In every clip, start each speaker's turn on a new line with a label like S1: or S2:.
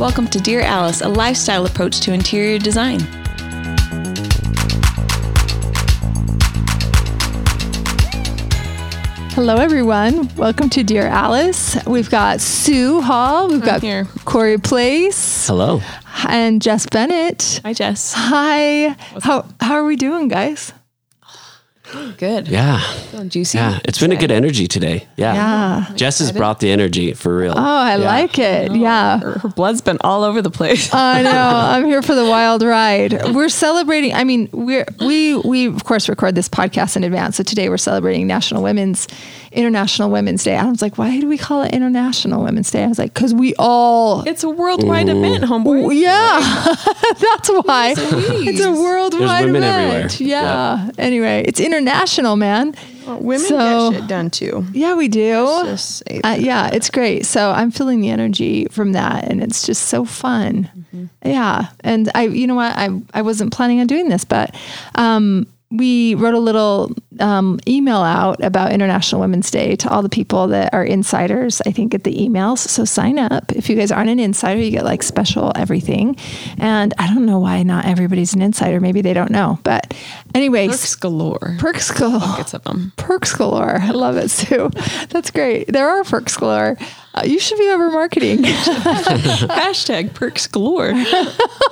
S1: Welcome to Dear Alice, a lifestyle approach to interior design.
S2: Hello, everyone. Welcome to Dear Alice. We've got Sue Hall. We've got
S1: here.
S2: Corey Place
S3: Hello.
S2: and Jess Bennett.
S1: Hi, Jess.
S2: Hi. How how are we doing, guys?
S1: Good.
S3: Yeah.
S1: Feeling juicy.
S3: Yeah. It's been a good energy today. Yeah.
S2: Yeah.
S3: Jess has brought the energy for real.
S2: Oh, I
S3: Yeah.
S2: like it. Oh. Yeah.
S1: Her, her blood's been all over the place.
S2: I know. I'm here for the wild ride. We're celebrating. I mean, we're we we of course record this podcast in advance. So today we're celebrating National Women's International Women's Day. I was like, why do we call it International Women's Day? I was like, because we all.
S1: it's a worldwide event, homeboy.
S2: Yeah, that's why it's a worldwide
S3: women
S2: event.
S3: everywhere.
S2: Yeah. Anyway, it's international, man.
S4: Women
S2: So-
S4: get shit done too.
S2: Yeah, we do.
S4: Just
S2: Uh, yeah, it's great. So I'm feeling the energy from that, and it's just so fun. Yeah, and I, you know what, I I wasn't planning on doing this, but um, we wrote a little um, email out about International Women's Day to all the people that are insiders. I think get the emails. So sign up if you guys aren't an insider. You get like special everything, and I don't know why not everybody's an insider. Maybe they don't know, but anyways,
S1: Perks galore.
S2: perks galore.
S1: Of them.
S2: Perks galore. I love it, Sue. That's great. There are perks galore. Uh, you should be over marketing.
S1: Hashtag perks galore.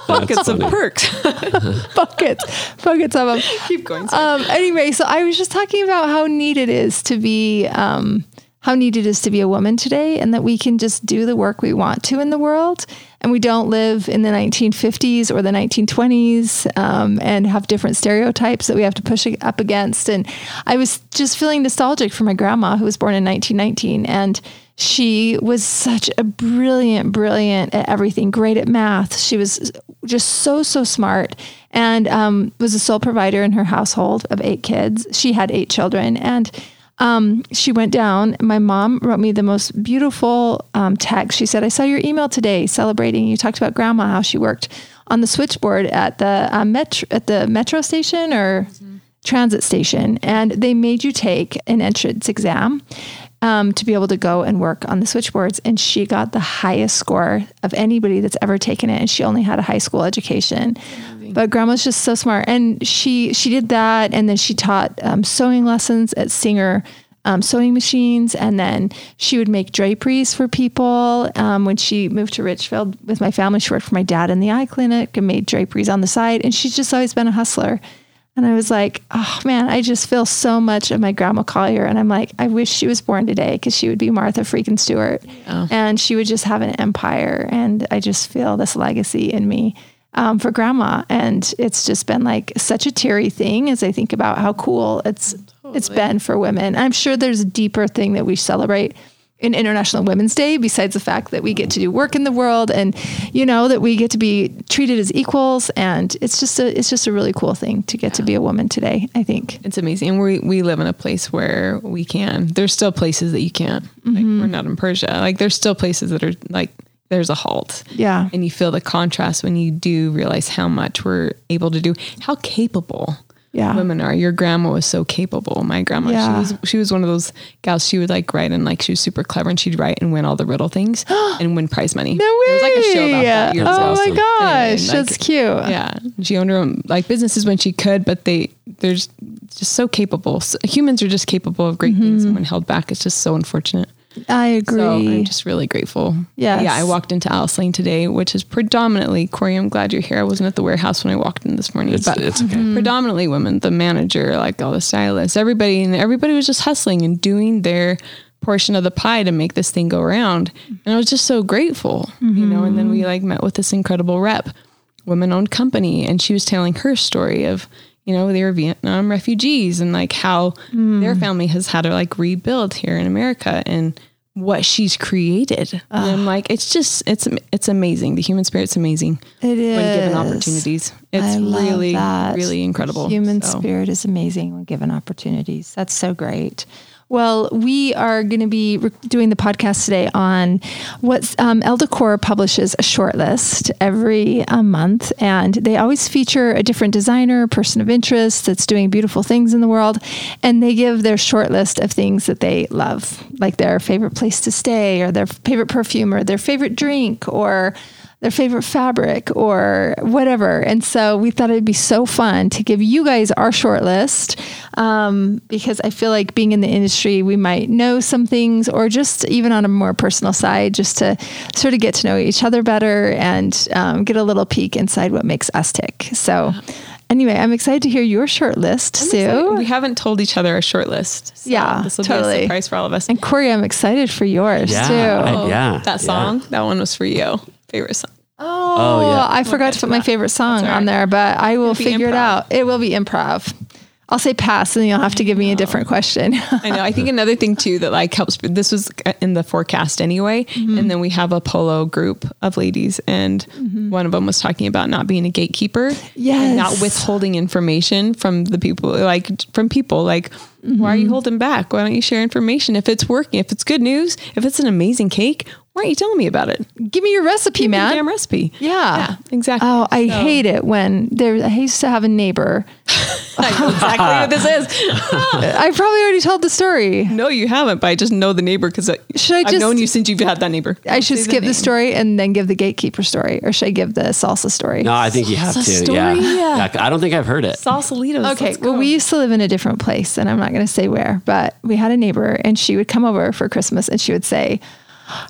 S1: Buckets of perks.
S2: buckets, buckets of them.
S1: Keep going.
S2: Um, anyway, so I was just talking about how neat it is to be, um, how neat it is to be a woman today, and that we can just do the work we want to in the world, and we don't live in the 1950s or the 1920s, um, and have different stereotypes that we have to push up against. And I was just feeling nostalgic for my grandma, who was born in 1919, and she was such a brilliant, brilliant at everything, great at math. She was just so, so smart and um, was a sole provider in her household of eight kids. She had eight children. And um, she went down. My mom wrote me the most beautiful um, text. She said, I saw your email today celebrating. You talked about grandma, how she worked on the switchboard at the uh, metro, at the metro station or transit station. And they made you take an entrance exam um, to be able to go and work on the switchboards. And she got the highest score of anybody that's ever taken it. And she only had a high school education. But grandma's just so smart. And she she did that. And then she taught um, sewing lessons at Singer um, sewing machines. And then she would make draperies for people. Um, when she moved to Richfield with my family, she worked for my dad in the eye clinic and made draperies on the side. And she's just always been a hustler. And I was like, oh man, I just feel so much of my grandma Collier. And I'm like, I wish she was born today because she would be Martha freaking Stewart. And she would just have an empire. And I just feel this legacy in me um, for grandma. And it's just been like such a teary thing as I think about how cool it's it's been for women. I'm sure there's a deeper thing that we celebrate in International Women's Day, besides the fact that we get to do work in the world and you know that we get to be treated as equals and it's just a it's just a really cool thing to get to be a woman today, I think.
S4: It's amazing. And we we live in a place where we can. There's still places that you can't. Like
S2: Mm-hmm.
S4: we're not in Persia. Like there's still places that are like there's a halt.
S2: Yeah.
S4: And you feel the contrast when you do realize how much we're able to do, how capable
S2: Yeah.
S4: women are. Your grandma was so capable. My grandma,
S2: Yeah.
S4: she was she was one of those gals. She would like write and like she was super clever and she'd write and win all the riddle things and win prize money.
S2: No way.
S4: There was like a show about that years
S2: oh
S4: ago.
S2: my gosh,
S4: And, like,
S2: that's cute.
S4: yeah, she owned her own like businesses when she could, but they there's just so capable. So, humans are just capable of great things, and when held back, it's just so unfortunate.
S2: I agree.
S4: So I'm just really grateful.
S2: Yeah.
S4: yeah. I walked into Alice Lane today, which is predominantly Corey. I'm glad you're here. I wasn't at the warehouse when I walked in this morning,
S3: It's,
S4: but
S3: it's okay. Mm-hmm.
S4: predominantly women. The manager, like all the stylists, everybody, and everybody was just hustling and doing their portion of the pie to make this thing go around. And I was just so grateful, you know. And then we mm-hmm. like met with this incredible rep, women-owned company, and she was telling her story of you know they were Vietnam refugees and like how hmm. their family has had to like rebuild here in America and what she's created. And I'm ah. like, it's just it's it's amazing. The human spirit's amazing
S2: It is.
S4: when given opportunities. It's
S2: I
S4: really, really incredible.
S2: The human
S4: So,
S2: spirit is amazing when given opportunities. That's so great. Well, we are going to be re- doing the podcast today on what um, Elle Decor publishes a short list every uh, month, and they always feature a different designer, person of interest that's doing beautiful things in the world, and they give their short list of things that they love, like their favorite place to stay, or their favorite perfume, or their favorite drink, or their favorite fabric or whatever. And so we thought it'd be so fun to give you guys our short list um, because I feel like being in the industry, we might know some things or just even on a more personal side, just to sort of get to know each other better and um, get a little peek inside what makes us tick. So, anyway, I'm excited to hear your short list, Sue.
S4: We haven't told each other a short list. so
S2: Yeah,
S4: this will be
S2: totally.
S4: a surprise for all of us.
S2: And Corey, I'm excited for yours
S3: Yeah,
S2: too.
S3: I- yeah,
S4: that song, that one was for you. Favorite song.
S2: Oh,
S3: Oh, yeah.
S2: I forgot
S4: get
S2: to
S4: to
S2: put my
S4: that.
S2: favorite song
S4: That's all
S2: on there, but I will
S4: be
S2: figure it out. It will be improv. I'll say pass, and you'll have to give me a different question.
S4: I know. I think another thing too that like helps. This was in the forecast anyway,
S2: Mm-hmm.
S4: and then we have a polo group of ladies, and one of them was talking about not being a gatekeeper,
S2: Yes.
S4: and not withholding information from the people, like from people, like why are
S2: Mm-hmm.
S4: you holding back? Why don't you share information if it's working? If it's good news, if it's an amazing cake, why aren't you telling me about it?
S2: give me your recipe,
S4: Give me
S2: man.
S4: damn recipe.
S2: Yeah.
S4: yeah, exactly.
S2: Oh, I
S4: So-
S2: hate it when there. I used to have a neighbor.
S4: I know exactly what this is.
S2: I probably already told the story.
S4: No, you haven't, but I just know the neighbor because
S2: Should I
S4: I've
S2: just-
S4: known you since you've had that neighbor.
S2: I should
S4: Say
S2: skip the,
S4: name.
S2: story and then give the gatekeeper story, or should I give the salsa story?
S3: No, I think you have to.
S4: story?
S3: Yeah.
S2: Yeah.
S3: yeah. I don't think I've heard it.
S4: Sausalitos.
S2: Okay,
S4: let's
S2: well, we used to live in a different place, and I'm not going to say where, but we had a neighbor, and she would come over for Christmas, and she would say,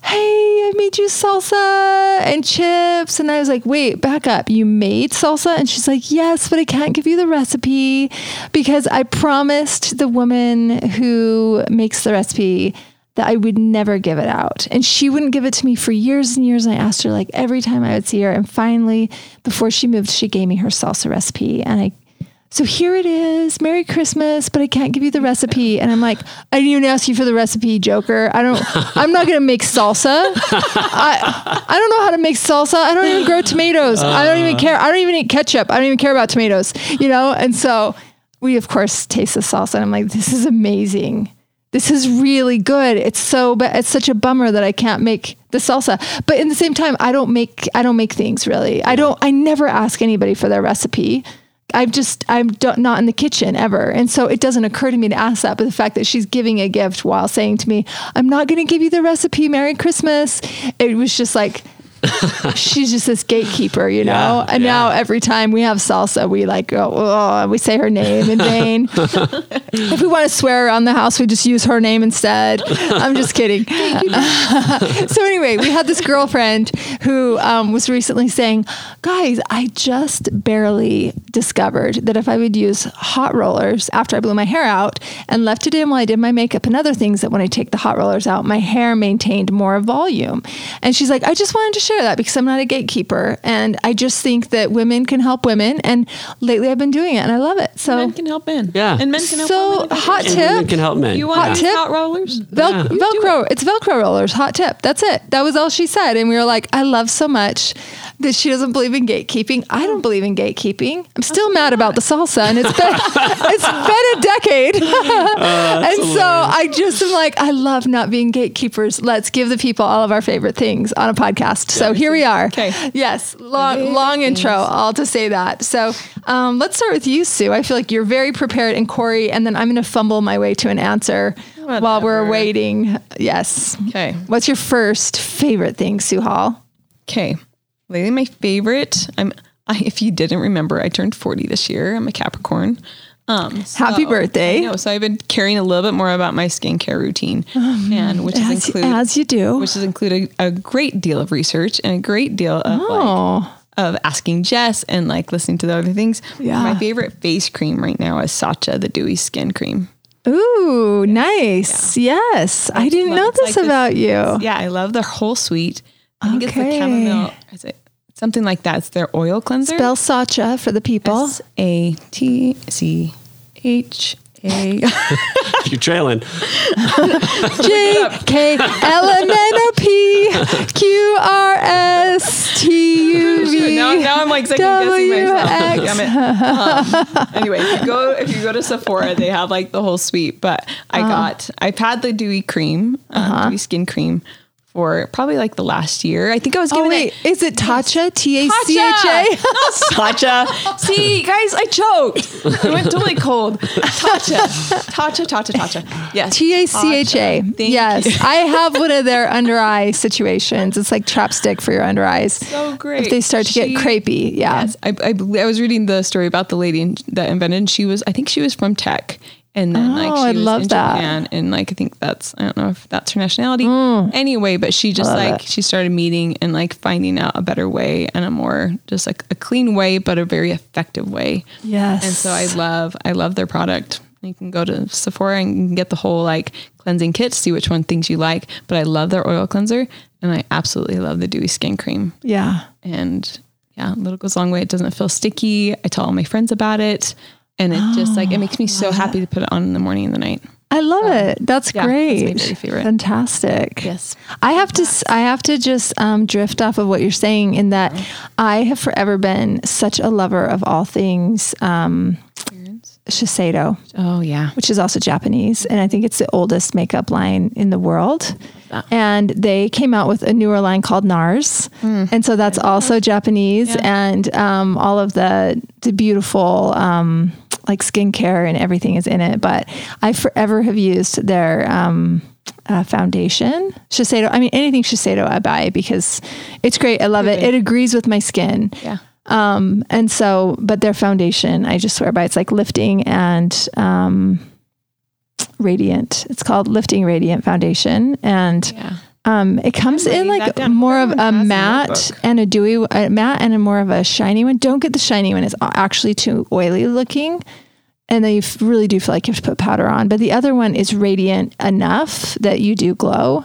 S2: "Hey, I made you salsa and chips," and I was like, "Wait, back up! You made salsa?" And she's like, "Yes, but I can't give you the recipe because I promised the woman who makes the recipe." That I would never give it out. And she wouldn't give it to me for years and years. And I asked her like every time I would see her. And finally, before she moved, she gave me her salsa recipe. And I so here it is. Merry Christmas, but I can't give you the recipe. And I'm like, I didn't even ask you for the recipe, Joker. I don't, I'm not going to make salsa. I, I don't know how to make salsa. I don't even grow tomatoes. I don't even uh. care. I don't even eat ketchup. I don't even care about tomatoes, you know? And so we, of course, taste the salsa. And I'm like, this is amazing. This is really good. It's so, but it's such a bummer that I can't make the salsa. But in the same time, I don't make, I don't make things really. I don't, I never ask anybody for their recipe. I'm just I'm not in the kitchen ever, and so it doesn't occur to me to ask that. But the fact that she's giving a gift while saying to me, "I'm not going to give you the recipe. Merry Christmas," it was just like she's just this gatekeeper, you know.
S3: Yeah,
S2: and
S3: yeah.
S2: now every time we have salsa, we like go, oh, we say her name in vain. if we want to swear around the house, we just use her name instead. I'm just kidding. so anyway, we had this girlfriend who um, was recently saying, "Guys, I just barely discovered that if I would use hot rollers after I blew my hair out and left it in while I did my makeup and other things, that when I take the hot rollers out, my hair maintained more volume." And she's like, "I just wanted to share that because I'm not a gatekeeper, and I just think that women can help women, and lately I've been doing it, and I love it." So.
S4: men can help men.
S3: Yeah.
S4: and men can help
S2: So
S4: women.
S2: hot
S3: And women
S2: tip.
S3: can help men.
S4: You want
S3: yeah.
S4: these
S2: tip?
S4: hot rollers?
S2: Vel-
S4: do
S2: Velcro. It's Velcro rollers. Hot tip. That's it. That was all she said. And we were like, I love so much that she doesn't believe in gatekeeping. I don't believe in gatekeeping. I'm still mad about the salsa, and it's been it's been a decade. and so I just am like, I love not being gatekeepers. Let's give the people all of our favorite things on a podcast. So here we are.
S4: Okay.
S2: Yes. Long long intro, all to say that. So um, let's start with you, Sue. I feel like you're very prepared, and Corey, and then I'm going to fumble my way to an answer while we're waiting. Yes.
S4: Okay.
S2: What's your first favorite thing, Sue Hall?
S4: Okay. Lately, my favorite. I'm. I, if you didn't remember, I turned 40 this year. I'm a Capricorn. Um,
S2: Happy birthday.
S4: I know. So I've been caring a little bit more about my skincare routine, and which is
S2: As,
S4: include
S2: as you do.
S4: which has included a great deal of research and a great deal of like,
S2: oh,
S4: of asking Jess and like listening to the other things.
S2: Yeah.
S4: My favorite face cream right now is Sacha, the dewy skin cream.
S2: ooh, nice. Yes, I didn't know this
S4: like
S2: about you.
S4: Yeah, I love the whole suite. I think it's the
S2: Okay.
S4: chamomile. Is it something like that? It's their oil cleanser.
S2: Spell Sacha for the people.
S4: S A T C H A.
S3: You're trailing.
S2: J K L M N O P Q R S T U V.
S4: now, now I'm like second guessing myself.
S2: WX.
S4: Damn it. Um, anyway, if you go if you go to Sephora, they have like the whole suite. But I
S2: Uh-huh.
S4: got I've had the dewy cream, uh, dewy skin cream for probably like the last year. I think I was
S2: Oh
S4: giving
S2: wait,
S4: it.
S2: is it Tatcha? T A C H A.
S3: Gotcha.
S4: See, guys, I choked. I went totally cold. Tatcha, Tatcha, Tatcha, Tatcha. Yes.
S2: T A C H A. Yes,
S4: you.
S2: I have one of their under eye situations. It's like chapstick for your under eyes.
S4: So great.
S2: If they start to
S4: She-
S2: get crepey, yeah.
S4: Yes, I, I, I was reading the story about the lady that invented. And she was, I think she was from tech, and then like
S2: Oh,
S4: she
S2: I
S4: was
S2: love
S4: in
S2: that.
S4: Japan, and like I think that's I don't know if that's her nationality. Anyway, but she just
S2: Mm.
S4: like
S2: it.
S4: she started meeting and like finding out a better way and a more just like a clean way, but a very effective way.
S2: Yes.
S4: And so I love I love their product. You can go to Sephora and get the whole like cleansing kit, see which one things you like. But I love their oil cleanser, and I absolutely love the dewy skin cream
S2: Yeah.
S4: and yeah, a little goes a long way. It doesn't feel sticky. I tell all my friends about it, and it just like it makes me so happy to put it on in the morning and the night.
S2: I love it. That's
S4: yeah, that's my
S2: great.
S4: favorite.
S2: Fantastic.
S4: Yes.
S2: I have to. I have to just um, drift off of what you're saying in that I have forever been such a lover of all things um, Shiseido,
S4: Oh yeah,
S2: which is also Japanese, and I think it's the oldest makeup line in the world. And they came out with a newer line called NARS, and so that's also Japanese.
S4: Yeah.
S2: and um, all of the the beautiful. Um, like skincare and everything is in it, but I forever have used their um, uh, foundation, Shiseido. I mean, anything Shiseido I buy because it's great. I love it. It agrees with my skin.
S4: yeah.
S2: Um, and so, but their foundation, I just swear by. It's like lifting and um, radiant. It's called lifting radiant foundation, and
S4: Yeah.
S2: Um, it comes in like more of a matte and a dewy a matte and a more of a shiny one. Don't get the shiny one; it's actually too oily looking. And then you really do feel like you have to put powder on. But the other one is radiant enough that you do glow.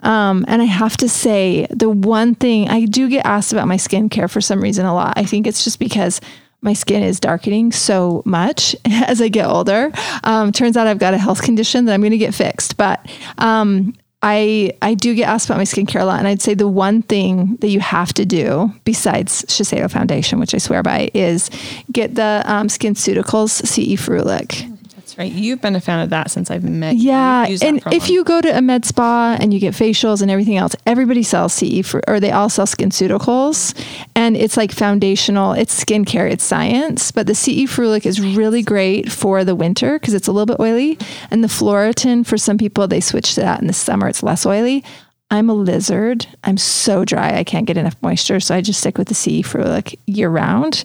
S2: Um, and I have to say, the one thing I do get asked about my skincare for some reason a lot. I think it's just because my skin is darkening so much as I get older. Um, turns out I've got a health condition that I'm going to get fixed. But um, I I do get asked about my skincare a lot, and I'd say the one thing that you have to do besides Shiseido Foundation, which I swear by, is get the um, SkinCeuticals CE Ferulic.
S4: Right. You've been a fan of that since I've met. you.
S2: Yeah, and if you go to a med spa and you get facials and everything else, everybody sells CE for, or they all sell skin SkinCeuticals, and it's like foundational. It's skincare, it's science, but the CE Ferulic is really great for the winter because it's a little bit oily, and the Phloretin for some people they switch to that in the summer. It's less oily. I'm a lizard. I'm so dry. I can't get enough moisture, so I just stick with the CE Ferulic year round.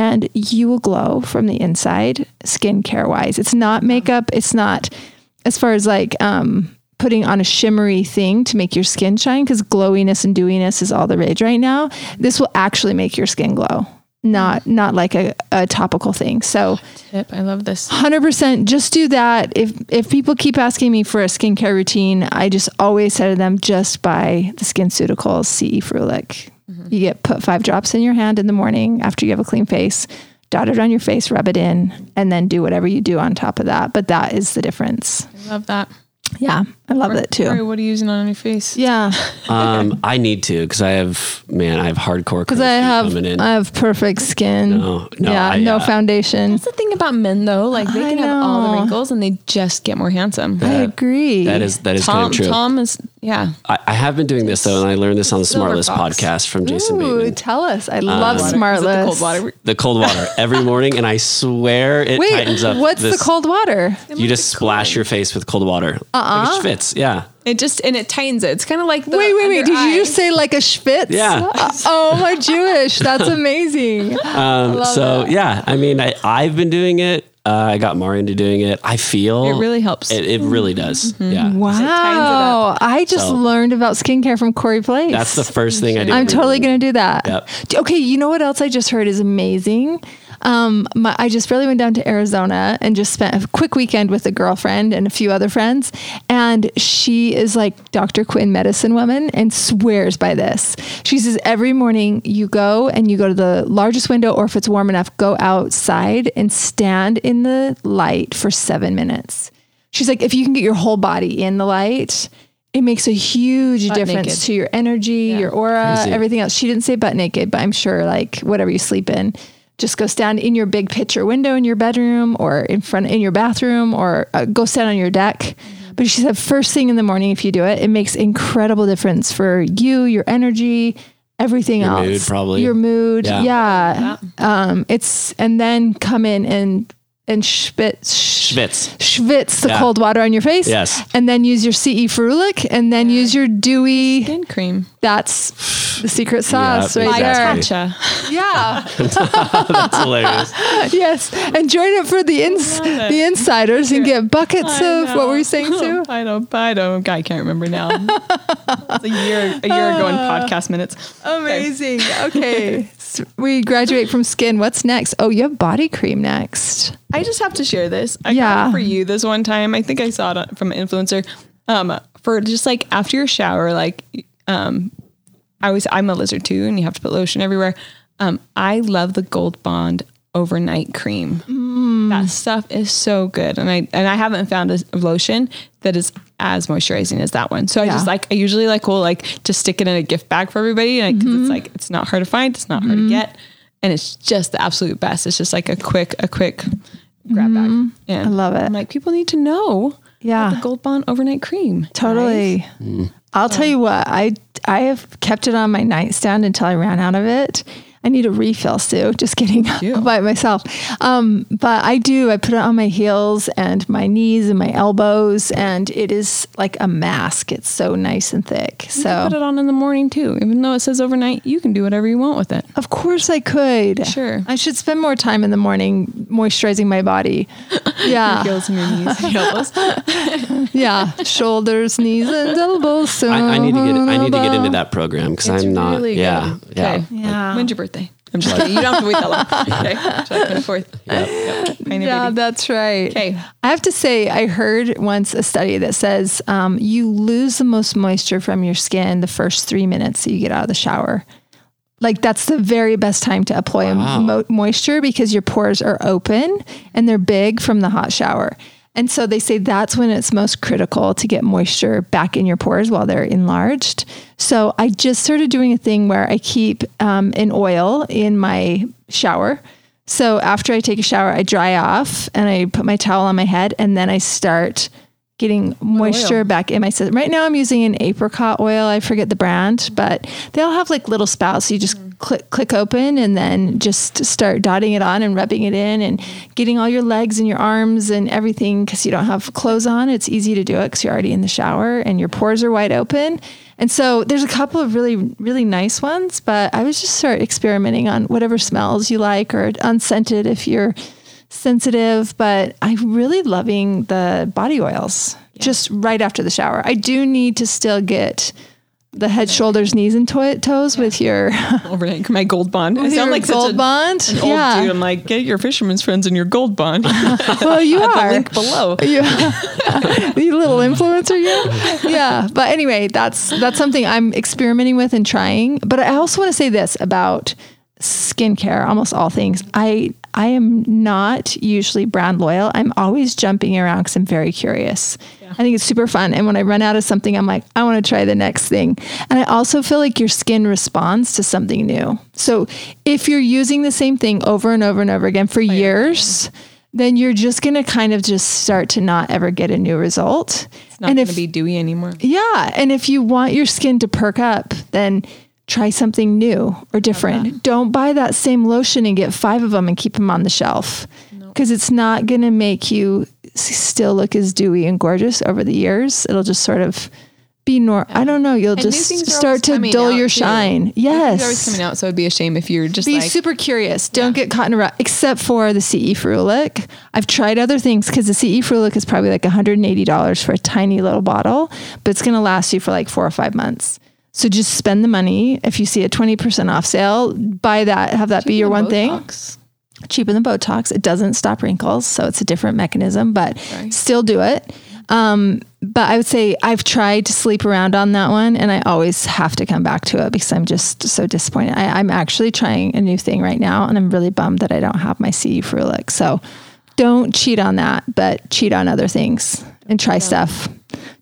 S2: And you will glow from the inside, skincare wise. It's not makeup. It's not as far as like um, putting on a shimmery thing to make your skin shine because glowiness and dewiness is all the rage right now. This will actually make your skin glow, not not like a, a topical thing. So
S4: tip, I love this.
S2: 100% just do that. If if people keep asking me for a skincare routine, I just always say to them just buy the SkinCeuticals CE Ferulic. You get put 5 drops in your hand in the morning after you have a clean face. Dot it on your face, rub it in, and then do whatever you do on top of that. But that is the difference.
S4: I love that.
S2: Yeah, I love it
S4: Corey,
S2: too.
S4: what are you using on your face?
S2: Yeah,
S3: Um, I need to because I have man, I have hardcore
S2: because I have
S3: in.
S2: I have perfect skin.
S3: No, no,
S2: yeah,
S3: I,
S2: no
S3: uh,
S2: foundation.
S4: That's the thing about men though. Like they
S2: I
S4: can have all the wrinkles and they just get more handsome.
S2: I agree.
S3: that is that is
S4: Tom,
S3: kind of true.
S4: Tom is yeah.
S3: I, I have been doing this though, and I learned this on the
S4: Silver
S3: SmartLess
S4: Fox.
S3: podcast from Jason
S2: Ooh,
S3: Bateman.
S2: tell us. I love
S4: Water.
S2: smart
S4: Is it the cold
S2: lists.
S4: water?
S3: The cold water every morning, and I swear it
S2: Wait,
S3: tightens up.
S2: what's
S3: this-
S2: the cold water?
S3: You just splash your face with cold water. Uh-uh. Like it schwitz, yeah.
S4: It just and it tightens it. It's kind of like the
S2: Wait, wait, wait.
S4: under
S2: Did
S4: eye.
S2: you just say like a schwitz?
S3: Yeah.
S2: Uh, oh, my Jewish. That's amazing.
S3: Um, so yeah, I mean, I, I've been doing it. Uh, I got Mario into doing it. I feel
S4: It really helps.
S3: It, it really does. Yeah.
S2: Wow. I just
S3: So-
S2: learned about skincare from Corey Place.
S3: That's the first thing I do.
S2: I'm totally going to do that.
S3: Yep.
S2: Okay, you know what else I just heard is amazing? Um, my, I just really went down to Arizona and just spent a quick weekend with a girlfriend and a few other friends. And she is like Dr. Quinn medicine woman and swears by this. She says every morning you go and you go to the largest window, or if it's warm enough, go outside and stand in the light for seven minutes. She's like, if you can get your whole body in the light, it makes a huge difference
S4: naked.
S2: to your energy, your aura,
S3: Crazy.
S2: everything else. She didn't say butt naked, but I'm sure like whatever you sleep in, just go stand in your big picture window in your bedroom or in front in your bathroom or uh, go stand on your deck. But But she said first thing in the morning, if you do it, it makes incredible difference for you, your energy, everything
S3: Your
S2: else.
S3: mood, probably.
S2: Your mood.
S3: Yeah.
S2: Yeah. Um, it's and then come in and and schwitz,
S3: Schwitz.
S2: schwitz the
S3: Yeah.
S2: cold water on your face.
S3: Yes.
S2: And then use your CE Ferulic and then use your dewy.
S4: Skin cream.
S2: That's the secret sauce
S3: Yeah,
S2: right
S3: exactly.
S2: there.
S4: Gotcha.
S2: Yeah.
S3: That's hilarious.
S2: yes. And join it for the ins the insiders and get buckets
S4: I
S2: of what were you saying, Sue?
S4: I don't. I don't. I can't remember now. it's a year. A year ago in uh, podcast minutes.
S2: Amazing. Okay. We graduate from skin. What's next? Oh, you have body cream next.
S4: I just have to share this. I
S2: Yeah.
S4: got it for you this one time. I think I saw it from an influencer. Um, for just like after your shower, like um, I always I'm a lizard too, and you have to put lotion everywhere. Um, I love the Gold Bond overnight cream. That mm. stuff is so good, and I and I haven't found a lotion that is as moisturizing as that one. So I just like I usually like will like just stick it in a gift bag for everybody, and because it's mm-hmm. like it's not hard to find, it's not hard to mm-hmm. get, and it's just the absolute best. It's just like a quick a quick grab bag. Mm-hmm. And
S2: I love it.
S4: I'm like people need to know.
S2: Yeah.
S4: about the Gold Bond overnight cream.
S2: Totally. Mm. I'll tell you what, I I have kept it on my nightstand until I ran out of it. I need a refill, Sue. Just kidding. I'll buy it myself. Um, but I do. I put it on my heels and my knees and my elbows, and it is like a mask. It's so nice and thick.
S4: Put
S2: So, put
S4: it on in the morning too. Even though it says overnight, you can do whatever you want with it.
S2: of course, I could.
S4: Sure.
S2: I should spend more time in the morning moisturizing my body. Yeah.
S4: Heels and your knees, your elbows.
S2: yeah. Shoulders, knees, and elbows. So
S3: I, I need to get I need to get into that program because I'm not.
S4: really
S3: yeah,
S4: good.
S3: yeah.
S4: Okay.
S2: Yeah.
S4: When's your birthday? I'm just kidding. You don't have to wait that long. Okay. July 24th.
S3: Yep.
S4: Yep. Pioneer
S2: Yeah,
S4: baby.
S2: that's right.
S4: Okay.
S2: I have to say, I heard once a study that says um, you lose the most moisture from your skin the first three minutes that you get out of the shower. Like that's the very best time to apply
S3: Wow.
S2: mo- moisture because your pores are open and they're big from the hot shower. And so they say that's when it's most critical to get moisture back in your pores while they're enlarged. So I just started doing a thing where I keep um, an oil in my shower. So after I take a shower, I dry off and I put my towel on my head and then I start getting moisture back in my system. Right now I'm using an apricot oil. I forget the brand, but they all have like little spouts. You just click click open and then just start dotting it on and rubbing it in and getting all your legs and your arms and everything because you don't have clothes on. It's easy to do it because you're already in the shower and your pores are wide open. And so there's a couple of really, really nice ones, but I was just start experimenting on whatever smells you like or unscented if you're sensitive. But I'm really loving the body oils just right after the shower. I do need to still get the head, shoulders, knees, and to- toes with your,
S4: Overnight. My gold bond. I sound like
S2: gold
S4: such a,
S2: bond.
S4: an old dude. I'm like, get your fisherman's friends and your gold bond.
S2: well, you are.
S4: link below.
S2: you, you little influencer you yeah but anyway that's that's something i'm experimenting with and trying but i also want to say this about skincare almost all things. I i am not usually brand loyal. I'm always jumping around because i'm very curious. I think it's super fun and when i run out of something i'm like i want to try the next thing. And i also feel like your skin responds to something new. So if you're using the same thing over and over and over again for years then you're just going to kind of just start to not ever get a new result.
S4: It's not going to be dewy anymore.
S2: yeah, and if you want your skin to perk up, then try something new or different. Don't buy that same lotion and get 5 of them and keep them on the shelf. Cuz it's not going to make you still look as dewy and gorgeous over the years. It'll just sort of be nor I don't know, you'll
S4: And
S2: just start to dull your
S4: too.
S2: shine.
S4: Things always
S2: Yes.
S4: coming out, so it'd be a shame if you're just
S2: Be
S4: like,
S2: super curious. Don't get caught in a rut, except for the CE Ferulic. I've tried other things because the CE Ferulic is probably like $180 for a tiny little bottle, but it's going to last you for like four or five months. So just spend the money. If you see a 20% off sale, buy that, have that be your one thing
S4: Botox.
S2: cheaper than Botox. It doesn't stop wrinkles, so it's a different mechanism, but still do it. Um, but I would say I've tried to sleep around on that one, and I always have to come back to it because I'm just so disappointed. I, I'm actually trying a new thing right now, and I'm really bummed that I don't have my CE Ferulic. So don't cheat on that, but cheat on other things and try stuff.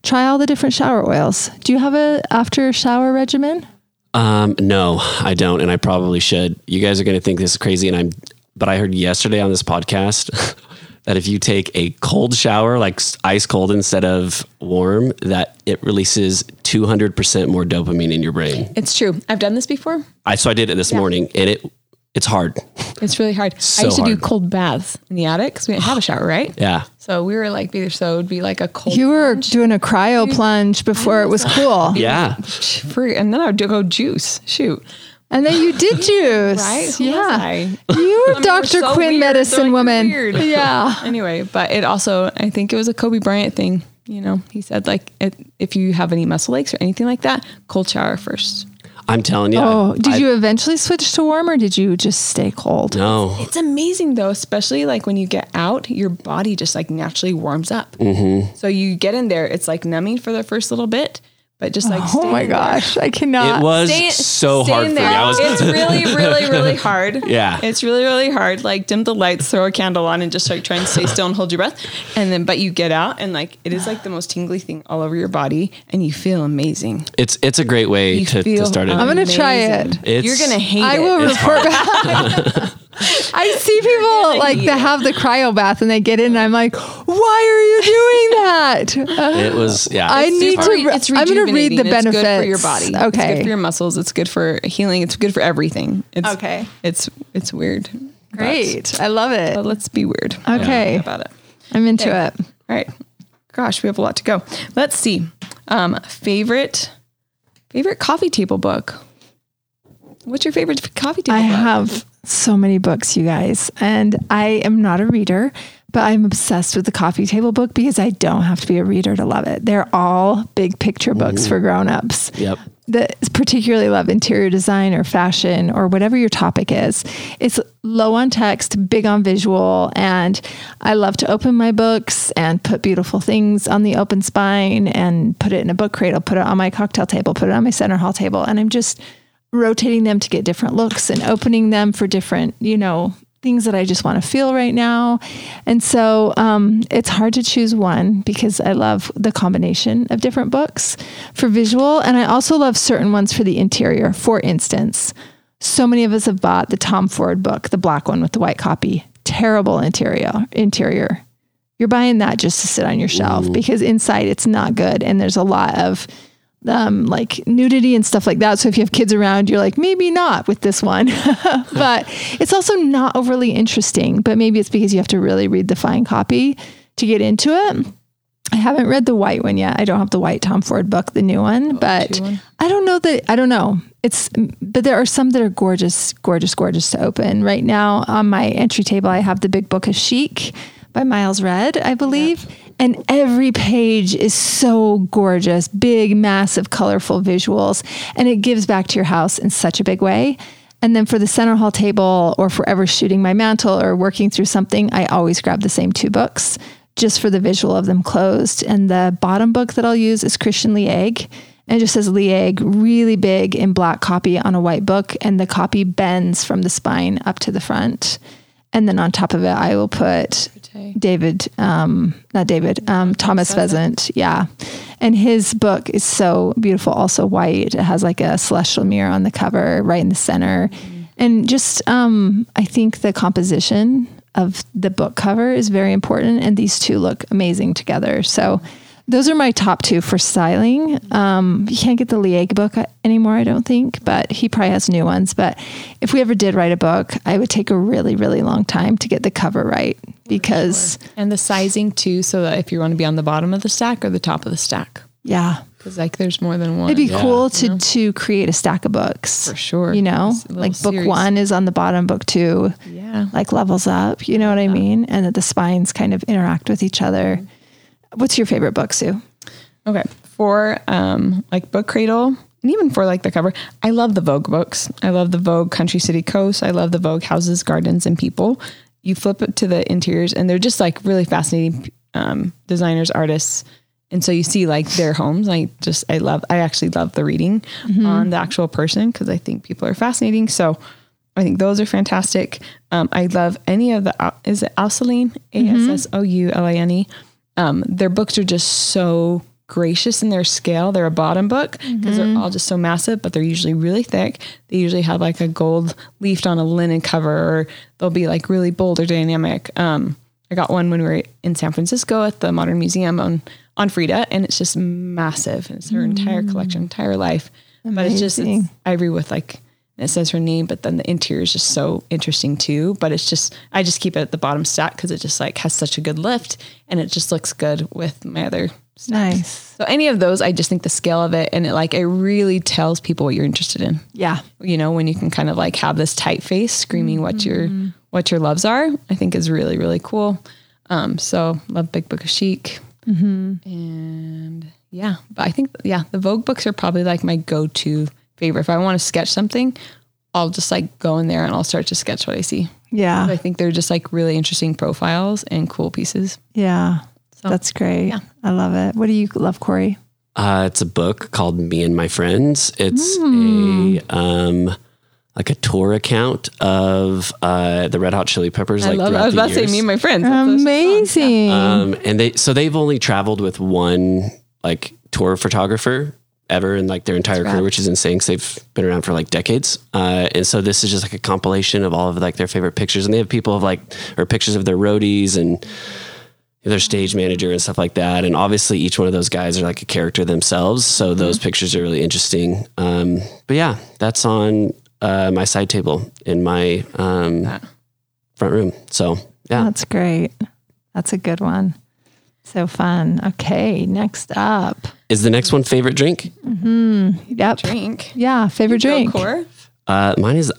S2: Try all the different shower oils. Do you have a after shower regimen?
S3: Um, no, I don't, and I probably should. You guys are going to think this is crazy, and I'm. But I heard yesterday on this podcast that if you take a cold shower, like ice cold instead of warm, that it releases 200% more dopamine in your brain.
S4: It's true. I've done this before.
S3: I so I did it this morning and it it's hard.
S4: It's really hard.
S3: So
S4: I used to do cold baths in the attic because we didn't have a shower, right?
S3: Yeah.
S4: So we were like, either so it would be like a cold.
S2: You were doing a cryo plunge before it was cool.
S3: Yeah.
S4: and then I would do- go juice. Shoot,
S2: And then you did juice.
S4: right? Who was
S2: Yeah.
S4: I?
S2: You were
S4: I mean, we're
S2: Dr.
S4: so
S2: Quinn
S4: weird.
S2: medicine
S4: They're like,
S2: woman.
S4: weird.
S2: Yeah.
S4: Anyway, but it also, I think it was a Kobe Bryant thing. You know, he said like, it, if you have any muscle aches or anything like that, cold shower first.
S3: I'm telling you.
S2: Oh,
S3: I-
S2: did
S3: I-
S2: you eventually switch to warm or did you just stay cold?
S3: No.
S4: It's amazing though, especially like when you get out, your body just like naturally warms up.
S3: Mm-hmm.
S4: So you get in there, it's like numbing for the first little bit, but just like
S2: Oh my
S4: in there.
S2: gosh, I cannot.
S3: It was
S4: Stay-
S3: so
S4: stay
S3: hard
S4: in
S3: for me.
S4: there.
S3: I was
S4: it's really, really, really hard.
S3: Yeah.
S4: It's really, really hard. Like dim the lights, throw a candle on and just like try and stay still and hold your breath. And then but you get out and like it is like the most tingly thing all over your body and you feel amazing.
S3: it's it's a great way to, to start it.
S2: I'm gonna try it.
S3: It's-
S4: You're gonna hate
S2: I
S4: it.
S2: I will
S3: It's
S2: report back. I see people like that have the cryo bath and they get in and I'm like, why are you doing that?
S3: It was yeah.
S2: I
S3: it's
S2: need
S3: hard.
S2: to
S4: Re-
S2: re-
S4: it's
S2: I'm gonna read the
S4: rejuvenating. It's good for your
S2: benefits.
S4: body. It's
S2: Okay.
S4: good for your muscles. It's good for healing. It's good for everything. It's,
S2: Okay.
S4: It's it's weird. But-
S2: Great. I love it.
S4: But let's be weird.
S2: Okay.
S4: About it.
S2: I'm into
S4: Okay.
S2: it.
S4: All right. Gosh, we have a lot to go. Let's see. Um, favorite favorite coffee table book. What's your favorite coffee table
S2: I
S4: book?
S2: have so many books, you guys, and I am not a reader, but I'm obsessed with the coffee table book because I don't have to be a reader to love it. They're all big picture books for grown-ups.
S3: Yep.
S2: that particularly love interior design or fashion or whatever your topic is. It's low on text, big on visual, and I love to open my books and put beautiful things on the open spine and put it in a book cradle, put it on my cocktail table, put it on my center hall table, and I'm just rotating them to get different looks and opening them for different, you know, things that I just want to feel right now. And so um, it's hard to choose one because I love the combination of different books for visual. And I also love certain ones for the interior. For instance, so many of us have bought the Tom Ford book, the black one with the white copy. Terrible interior. Interior. You're buying that just to sit on your shelf because inside it's not good, and there's a lot of um, like nudity and stuff like that. So if you have kids around, you're like, maybe not with this one. but it's also not overly interesting. But maybe it's because you have to really read the fine copy to get into it. I haven't read the white one yet. I don't have the white Tom Ford book, the new one, but
S4: one?
S2: I don't know that I don't know. It's but there are some that are gorgeous, gorgeous, gorgeous to open. Right now on my entry table, I have the Big Book of Chic by Miles Redd, I believe. And every page is so gorgeous, big, massive, colorful visuals. And it gives back to your house in such a big way. And then for the center hall table or forever shooting my mantle or working through something, I always grab the same two books just for the visual of them closed. And the bottom book that I'll use is Christian Liaigre. And it just says Liaigre really big in black copy on a white book. And the copy bends from the spine up to the front. And then on top of it, I will put David, um, not David, um, Thomas Pheasant. Yeah. And his book is so beautiful, also white. It has like a celestial mirror on the cover, right in the center. And just, um, I think the composition of the book cover is very important. And these two look amazing together. So, those are my top two for styling. Um, you can't get the Liaigre book anymore, I don't think, but he probably has new ones. But if we ever did write a book, I would take a really, really long time to get the cover right because,
S4: and the sizing too, so that if you want to be on the bottom of the stack or the top of the stack,
S2: yeah,
S4: because like there's more than one.
S2: it'd be cool to to create a stack of books
S4: For sure.
S2: You know,
S4: It's a
S2: like book
S4: series.
S2: one is on the bottom, book two,
S4: Yeah.
S2: like levels up. You know what I mean? And that the spines kind of interact with each other. What's your favorite book, Sue?
S4: Okay. For um like book cradle and even for like the cover, I love the Vogue books. I love the Vogue Country City Coast. I love the Vogue Houses, Gardens, and People. You flip it to the interiors and they're just like really fascinating um, designers, artists. And so you see like their homes. I just, I love, I actually love the reading on the actual person because I think people are fascinating. So I think those are fantastic. Um, I love any of the, is it Assouline? A S S O U L I N E. Um, their books are just so gracious in their scale. They're a bottom book because they're all just so massive, but they're usually really thick. They usually have like a gold leafed on a linen cover, or they'll be like really bold or dynamic. Um, I got one when we were in San Francisco at the Modern Museum on on Frida, and it's just massive. It's her entire collection, entire life. But it's just it's ivory with like it says her name, but then the interior is just so interesting too. But it's just I just keep it at the bottom stack because it just like has such a good lift, and it just looks good with my other.
S2: Nice.
S4: So any of those, I just think the scale of it and it like it really tells people what you're interested in
S2: Yeah.
S4: you know, when you can kind of like have this tight face screaming what your what your loves are, I think is really really cool. Um, so love Big Book of Chic, and yeah, but I think yeah, the Vogue books are probably like my go to favorite. If I want to sketch something, I'll just like go in there and I'll start to sketch what I see.
S2: Yeah.
S4: I think they're just like really interesting profiles and cool pieces.
S2: Yeah.
S4: So,
S2: That's great.
S4: yeah.
S2: I love it. What do you love, Corey?
S3: Uh, it's a book called Me and My Friends. It's
S2: Hmm.
S3: a um, like a tour account of uh, the Red Hot Chili Peppers.
S4: I
S3: like
S4: love. I was about to say me and my friends. That's those songs.
S2: Amazing.
S3: Um, and they so they've only traveled with one like tour photographer ever in like their entire career, which is insane because they've been around for like decades. Uh, and so this is just like a compilation of all of like their favorite pictures, and they have people of like or pictures of their roadies and their stage manager and stuff like that. And obviously, each one of those guys are like a character themselves. So those pictures are really interesting. Um, but yeah, that's on uh, my side table in my um, front room. So yeah.
S2: That's great. That's a good one. So fun. Okay, next up.
S3: Is the next one favorite drink? Hmm.
S2: Yep.
S4: Drink.
S2: Yeah, favorite
S4: Go
S2: drink.
S4: core.
S3: Uh, mine is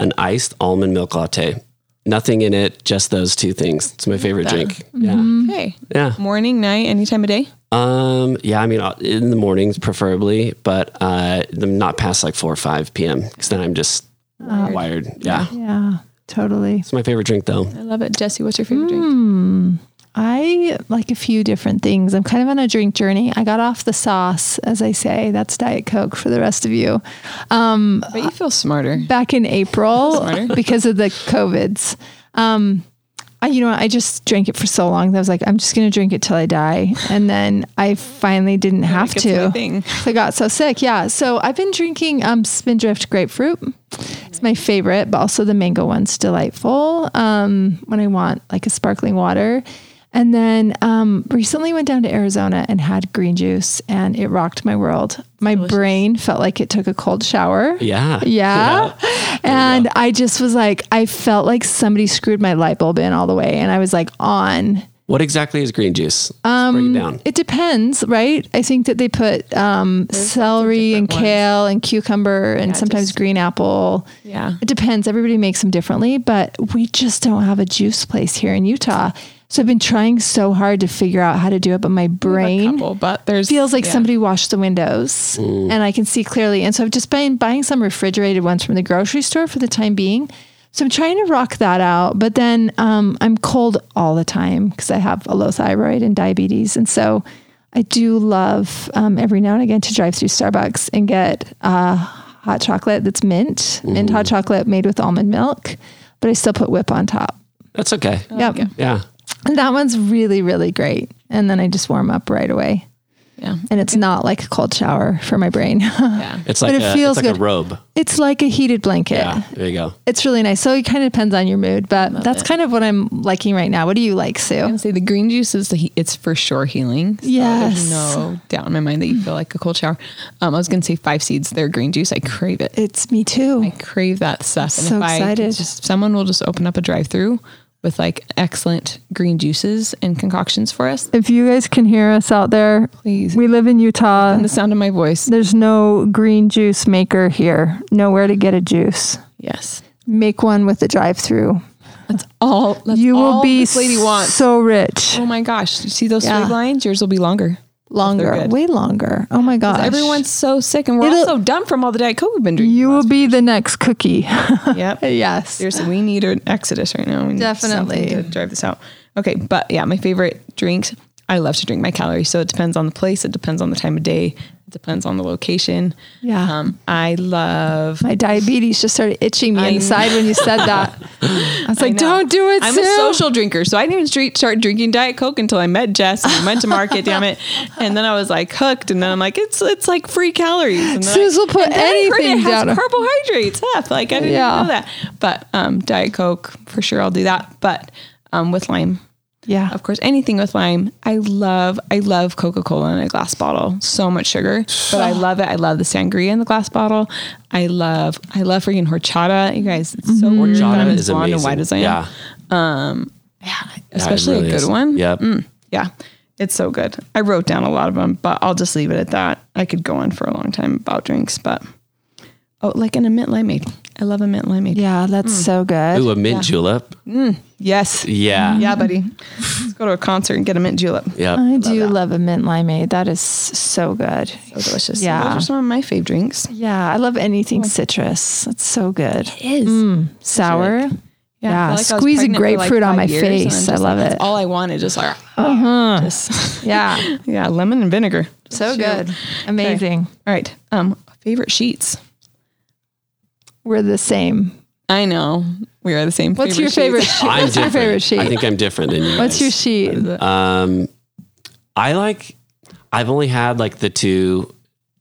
S3: an iced almond milk latte. Nothing in it, just those two things. It's my favorite drink.
S2: Mm-hmm.
S4: Okay.
S3: Yeah.
S4: Morning, night, any time of day.
S3: Um, yeah. I mean, uh, in the mornings preferably, but uh, not past like four or five p.m. because then I'm just wired. Yeah.
S2: Yeah, totally.
S3: It's my favorite drink though.
S4: I love it. Jesse, what's your favorite drink?
S2: I like a few different things. I'm kind of on a drink journey. I got off the sauce, as I say. That's Diet Coke for the rest of you. Um,
S4: But you feel smarter.
S2: back in April because of the COVIDs. Um, I, you know, I just drank it for so long that I was like, I'm just going to drink it till I die. And then I finally didn't have to. I got so sick. Yeah. So I've been drinking um, Spindrift grapefruit. It's my favorite, but also the mango one's delightful um, when I want like a sparkling water. And then um, recently went down to Arizona and had green juice, and it rocked my world. My brain felt like it took a cold shower.
S3: Yeah.
S2: Yeah. And I just was like, I felt like somebody screwed my light bulb in all the way. And I was like, on.
S3: What exactly is green juice? Um, Break it down.
S2: It depends, right? I think that they put um, celery and
S4: different ones.
S2: kale and cucumber and sometimes
S4: just-
S2: green apple.
S4: Yeah.
S2: It depends. Everybody makes them differently, but we just don't have a juice place here in Utah. So I've been trying so hard to figure out how to do it, but my brain
S4: Couple, but there's
S2: feels like
S4: yeah.
S2: somebody washed the windows and I can see clearly. And so I've just been buying some refrigerated ones from the grocery store for the time being. So I'm trying to rock that out. But then um, I'm cold all the time because I have a low thyroid and diabetes. And so I do love um, every now and again to drive through Starbucks and get uh, hot chocolate that's mint, mint hot chocolate made with almond milk. But I still put whip on top.
S3: That's okay.
S2: Yep.
S3: Yeah.
S2: And that one's really, really great. And then I just warm up right away.
S4: Yeah.
S2: And it's not like a cold shower for my brain.
S4: Yeah.
S3: It's like,
S2: it
S3: a,
S2: feels
S3: it's like
S2: good.
S3: a robe.
S2: it's like a heated blanket.
S3: Yeah. There you go.
S2: It's really nice. So it kind of depends on your mood, but that's kind of what I'm liking right now. What do you like, Sue?
S4: I would say the green juice is the it's for sure healing. So
S2: Yes.
S4: There's no doubt in my mind that you feel like a cold shower. Um, I was gonna say five seeds. They're green juice. I crave it.
S2: It's me too.
S4: I crave that stuff. And
S2: so
S4: if I
S2: excited.
S4: just someone will just open up a drive through with like excellent green juices and concoctions for us.
S2: If you guys can hear us out there,
S4: Please.
S2: we live in Utah.
S4: And the sound of my voice.
S2: There's no green juice maker here. Nowhere to get a juice.
S4: Yes.
S2: Make one with the drive-through.
S4: That's all that's
S2: You will
S4: all
S2: be
S4: this lady wants.
S2: so rich.
S4: oh my gosh. You see those
S2: Yeah.
S4: lines? Yours will be longer.
S2: Longer, way longer. Oh my gosh.
S4: Everyone's so sick and we're
S2: It'll-
S4: all so done from all the Diet Coke we've been drinking.
S2: You will be the next cookie.
S4: Yep.
S2: yes.
S4: Seriously, we need an exodus right now. We need
S2: Definitely.
S4: to drive this out. Okay, but yeah, my favorite drinks. I love to drink my calories, so it depends on the place. It depends on the time of day. It depends on the location.
S2: Yeah.
S4: Um, I love.
S2: My diabetes just started itching me
S4: I
S2: inside when you said that. I was like,
S4: know.
S2: don't do it,
S4: I'm
S2: Sue.
S4: a social drinker, so I didn't even street start drinking Diet Coke until I met Jess and we went to market. damn it! And then I was like hooked, and then I'm like, it's it's like free calories. And
S2: Suze
S4: I-
S2: will put
S4: and then I heard
S2: anything down.
S4: carbohydrates. F, like I didn't
S2: Yeah.
S4: even know that. But um, Diet Coke for sure, I'll do that. But um, with lime.
S2: Yeah.
S4: Of course, anything with lime. I love, I love Coca Cola in a glass bottle. So much sugar, but I love it. I love the sangria in the glass bottle. I love, I love freaking horchata. You guys, it's so weird. that I'm
S3: Horchata
S4: as
S3: is
S4: blonde
S3: amazing.
S4: and white as I am.
S3: Yeah. yeah.
S4: especially
S3: really
S4: a good
S3: is.
S4: one.
S3: Yep.
S4: Mm, yeah, it's so good. I wrote down a lot of them, but I'll just leave it at that. I could go on for a long time about drinks, but oh, like in a mint limeade. I love a mint limeade.
S2: Yeah, that's so good.
S3: Ooh, a mint julep.
S4: Yes.
S3: Yeah.
S4: Yeah, buddy. Let's go to a concert and get a mint julep.
S3: Yeah.
S2: I do love a mint limeade. That is so good.
S4: So delicious.
S2: Yeah.
S4: Those are some of my fave drinks.
S2: Yeah, I love anything citrus. It's so good.
S4: Is.
S2: Sour.
S4: I
S2: Yeah,
S4: feel like I was
S2: squeeze a
S4: pregnant like,
S2: grapefruit on my
S4: years, I'm
S2: face. I
S4: like,
S2: love
S4: that's
S2: it.
S4: all I wanted, just like, uh-huh. just,
S2: Yeah,
S4: yeah, lemon and vinegar.
S2: so
S4: Shoot.
S2: good. Amazing.
S4: All right. Um, favorite sheets.
S2: We're the same.
S4: I know we are the same.
S2: What's your favorite
S4: sheets.
S2: sheet?
S3: I'm
S2: What's your favorite sheet?
S3: I think I'm different than you.
S2: What's
S3: guys.
S2: your sheet?
S3: Um, I like. I've only had like the two.